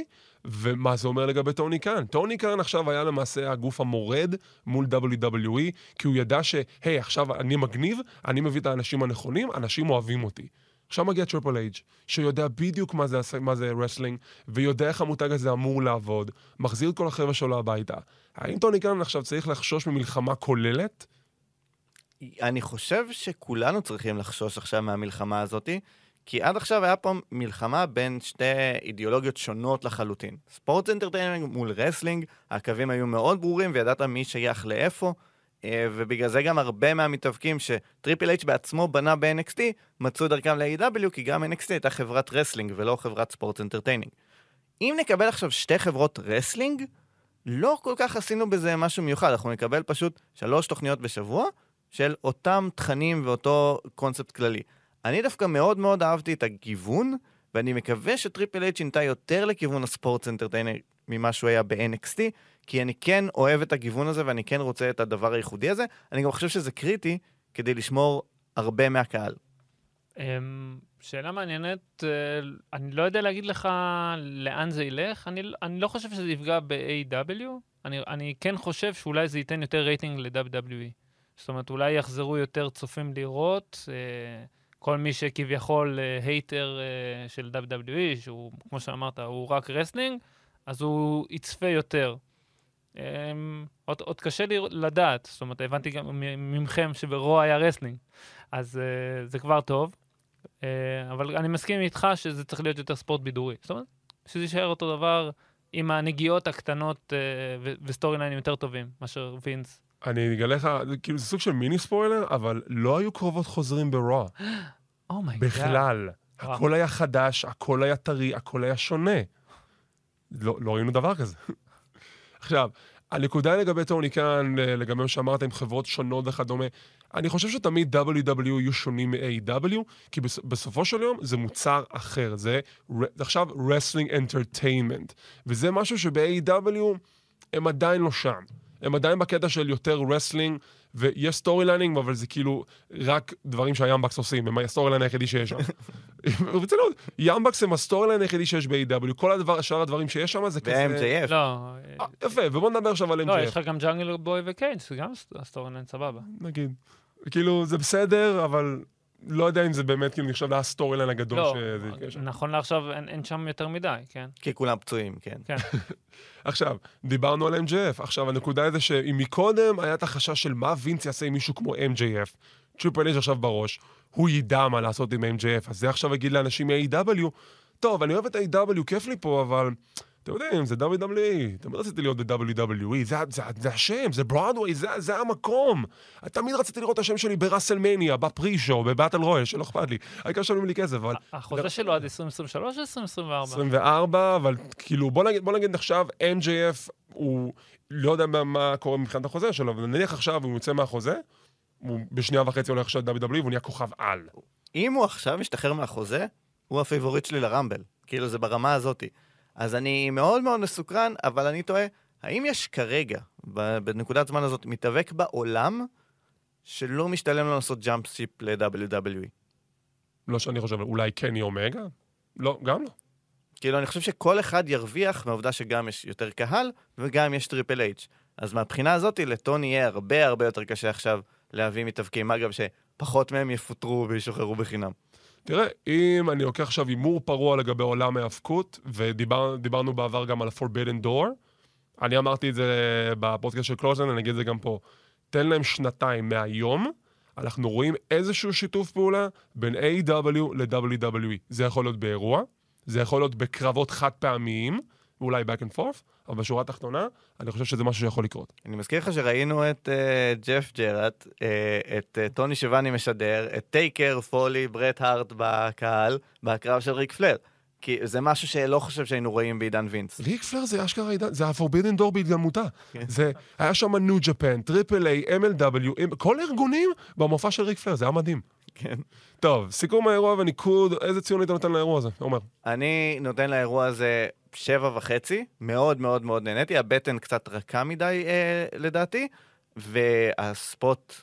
ומה זה אומר לגבי טוני קאן? טוני קאן עכשיו היה למעשה הגוף המורד מול WWE, כי הוא ידע ש, היי, עכשיו אני מגניב, אני מביא את האנשים הנכונים, אנשים אוהבים אותי. עכשיו מגיע טריפל אייץ', שיודע בדיוק מה זה, מה זה wrestling, ויודע איך המותג הזה אמור לעבוד, מחזיר את כל החבר'ה שלו הביתה. האם טוני קאן עכשיו צריך לחשוש ממלחמה כוללת? אני חושב שכולנו צריכים לחשוש עכשיו מהמלחמה הזאתי, כי עד עכשיו היה פה מלחמה בין שתי אידיאולוגיות שונות לחלוטין. sports entertainment מול wrestling, הקווים היו מאוד ברורים וידעת מי שייך לאיפה, ובגלל זה גם הרבה מהמתאבקים שטריפל אייץ' בעצמו בנה ב-NXT, מצאו דרכם ל-AEW, כי גם NXT הייתה חברת wrestling ולא חברת sports entertaining. אם נקבל עכשיו שתי חברות wrestling, לא כל כך עשינו בזה משהו מיוחד, אנחנו נקבל פשוט שלוש תוכניות בשבוע של אותם תכנים ואותו קונספט כללי. אני דווקא מאוד מאוד אהבתי את הגיוון, ואני מקווה שטריפל אייץ' שינתה יותר לכיוון הספורט אנטרטיינר ממה שהוא היה ב-NXT, כי אני כן אוהב את הגיוון הזה ואני כן רוצה את הדבר הייחודי הזה. אני גם חושב שזה קריטי כדי לשמור הרבה מהקהל. אמ, שאלה מעניינת, אה, אני לא יודע להגיד לך לאן זה ילך, אני, אני לא חושב שזה יפגע ב-AW, אני, אני כן חושב שאולי זה ייתן יותר רייטינג ל-WWE. זאת אומרת, אולי יחזרו יותר צופים לראות, אה, כל מי שכביכול אה, hater אה, של WWE, שהוא, כמו שאמרת, הוא רק wrestling, אז הוא יצפה יותר. אמ, עוד, עוד קשה לי לדעת, זאת אומרת, הבנתי גם ממכם שב-Raw היה wrestling, אז uh, זה כבר טוב. Uh, אבל אני מסכים איתך שזה צריך להיות יותר ספורט בידורי. זאת אומרת, שזה יישאר אותו דבר עם הנגיעות הקטנות uh, ו- ו-storyline-ים יותר טובים מאשר וינס. אני אגלה לך, כאילו זה סוג של מיני ספוילר, אבל לא היו קרובות חוזרים ב-Raw. Oh my God. בכלל. וואו. הכל היה חדש, הכל היה טרי, הכל היה שונה. לא, לא ראינו דבר כזה. עכשיו, הנקודה לגבי טוני קאן, אה, לגבי מה שאמרת עם חברות שונות וכדומה, אני חושב שתמיד WWE יהיו שונים מ-AEW, כי בס- בסופו של יום זה מוצר אחר, זה עכשיו Wrestling Entertainment, וזה משהו שב-AEW הם עדיין לא שם. הם עדיין בקטע של יותר wrestling, ויש storylining, אבל זה כאילו רק דברים שה-Young Bucks עושים, הם ה-storyline היחידי שיש שם. ברצינות, Young Bucks הם ה-storyline היחידי שיש ב-AEW, כל הדבר, שאר הדברים שיש שם זה כזה... ו-MJF. לא, אה, יפה, ובוא נדבר עכשיו על לא, יש MJF, לך גם ג'אנגל בוי וקייג', זה גם ה-storyline סבבה. נגיד. כאילו, זה בסדר, אבל לא יודע אם זה באמת כאילו נחשב ל-storyline הגדול לא, שזה... יש שם. נכון לעכשיו אין, אין שם יותר מדי, כן? כי כולם פצועים, כן. עכשיו, דיברנו על MJF, עכשיו הנקודה היא זה שאם מקודם היה את החשש של מה וינס יעשה עם מישהו כמו MJF, טריפל אייץ' עכשיו בראש, הוא ידע מה לעשות עם MJF, אז זה עכשיו יגיד לאנשים מ-AEW, טוב, אני אוהב את ה-AEW, כיף לי פה, אבל אתם יודעים, זה WWE, תמיד רציתי להיות ב-WWE, זה, זה, זה השם, זה ברודווי, זה, זה המקום. תמיד רציתי לראות את השם שלי בראסלמניה, ב-pre-show, ב-battle royal, שלא אכפת לי. העיקר שנתנו לי כסף, אבל... החוזה שלו עד 2023 או 2024? 24, אבל כאילו, בוא נגיד, בוא נגיד עכשיו, MJF הוא לא יודע מה, מה קורה מבחינת החוזה שלו, אבל נניח עכשיו הוא יוצא מהחוזה, הוא בשנייה וחצי הולך עכשיו ל-WWE והוא נהיה כוכב על. אם הוא עכשיו משתחרר מהחוזה, הוא ה-favorite שלי ל-Rumble. כאילו, זה ברמה הזאתי. אז אני מאוד מאוד מסוקרן, אבל אני תוהה, האם יש כרגע, בנקודת זמן הזאת, מתאבק בעולם שלא משתלם לו לעשות jump ship ל-WWE? לא שאני חושב, אולי קני אומגה? לא, גם לא. כאילו, אני חושב שכל אחד ירוויח מהעובדה שגם יש יותר קהל, וגם יש טריפל אייץ'. אז מהבחינה הזאת, לטוני יהיה הרבה הרבה יותר קשה עכשיו להביא מתאבקים, אגב, שפחות מהם יפוטרו וישוחררו בחינם. תראה, אם אני לוקח עכשיו הימור פרוע לגבי עולם ההאבקות, ודיברנו בעבר גם על ה-Forbidden Door, אני אמרתי את זה בפודקאסט של קלוזן, אני אגיד את זה גם פה. תן להם שנתיים מהיום, אנחנו רואים איזשהו שיתוף פעולה בין A.W. ל-WWE. זה יכול להיות באירוע, זה יכול להיות בקרבות חד פעמיים, ואולי back and forth, אבל בשורה התחתונה, אני חושב שזה משהו שיכול לקרות. אני מזכיר לך שראינו את uh, ג'ף ג'ראט, uh, את uh, טוני שבני משדר, את טייקר, פולי, ברט הארט בקהל, בקרב של ריק פלר. כי זה משהו שלא חושב שהיינו רואים בעידן וינס. ריק פלייר זה אשכרה עידן, זה ה-Forbidden Door בהתגלמותה. כן. זה, היה שם New Japan, טריפל איי, MLW, כל הארגונים במופע של ריק פלייר, זה היה מדהים. כן. טוב, סיכום האירוע וניקוד, איזה ציון היית נותן לאירוע הזה, עומר? אני נותן לאירוע הזה שבע וחצי, מאוד מאוד מאוד נהניתי, הבטן קצת רכה מדי אה, לדעתי, וה-spot,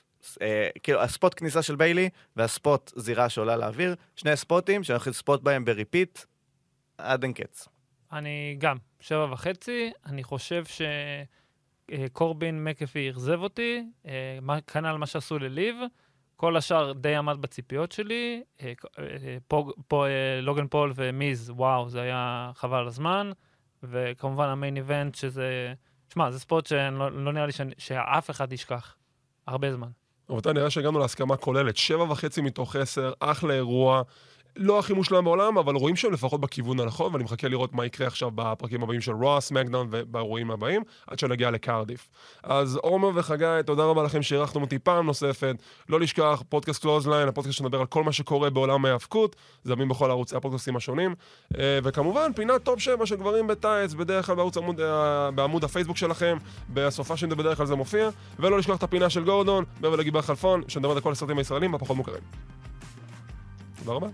אה, כאילו ה-spot כניסה של ביילי וה-spot זירה שעולה לאוויר, שני spot-ים שאני הולך לצפות בהם ב-repeat עד אין קץ. אני גם, שבע וחצי. אני חושב שקורבין מקאפי אכזב אותי, אה, כנ"ל מה שעשו לליב. כל השאר די עמד בציפיות שלי. אה, אה, פה, פה אה, לוגן פול ומיז, וואו, זה היה חבל הזמן. וכמובן ה-main event, שזה... שמע, זה ספורט שלא לא נראה לי שאף אחד ישכח. הרבה זמן. רבותיי, נראה שהגענו להסכמה כוללת. שבע וחצי מתוך עשר, אחלה אירוע. לא הכי מושלם בעולם, אבל רואים שהם לפחות בכיוון הנכון, ואני מחכה לראות מה יקרה עכשיו בפרקים הבאים של Raw, SmackDown ובאירועים הבאים, עד שנגיע לקרדיף. אז עומר וחגי, תודה רבה לכם שאירחתם אותי פעם נוספת. לא לשכוח, פודקאסט Clothesline, הפודקאסט שמדבר על כל מה שקורה בעולם ההאבקות, זמין בכל ערוצי הפודקאסטים השונים. אה, וכמובן, פינת Top 7 של גברים בטייץ, בדרך כלל בערוץ עמוד, אה, בעמוד הפייסבוק שלכם, בסופה של בדרך כלל זה מופיע. ולא לשכוח את הפינה של גורדון. תודה רבה.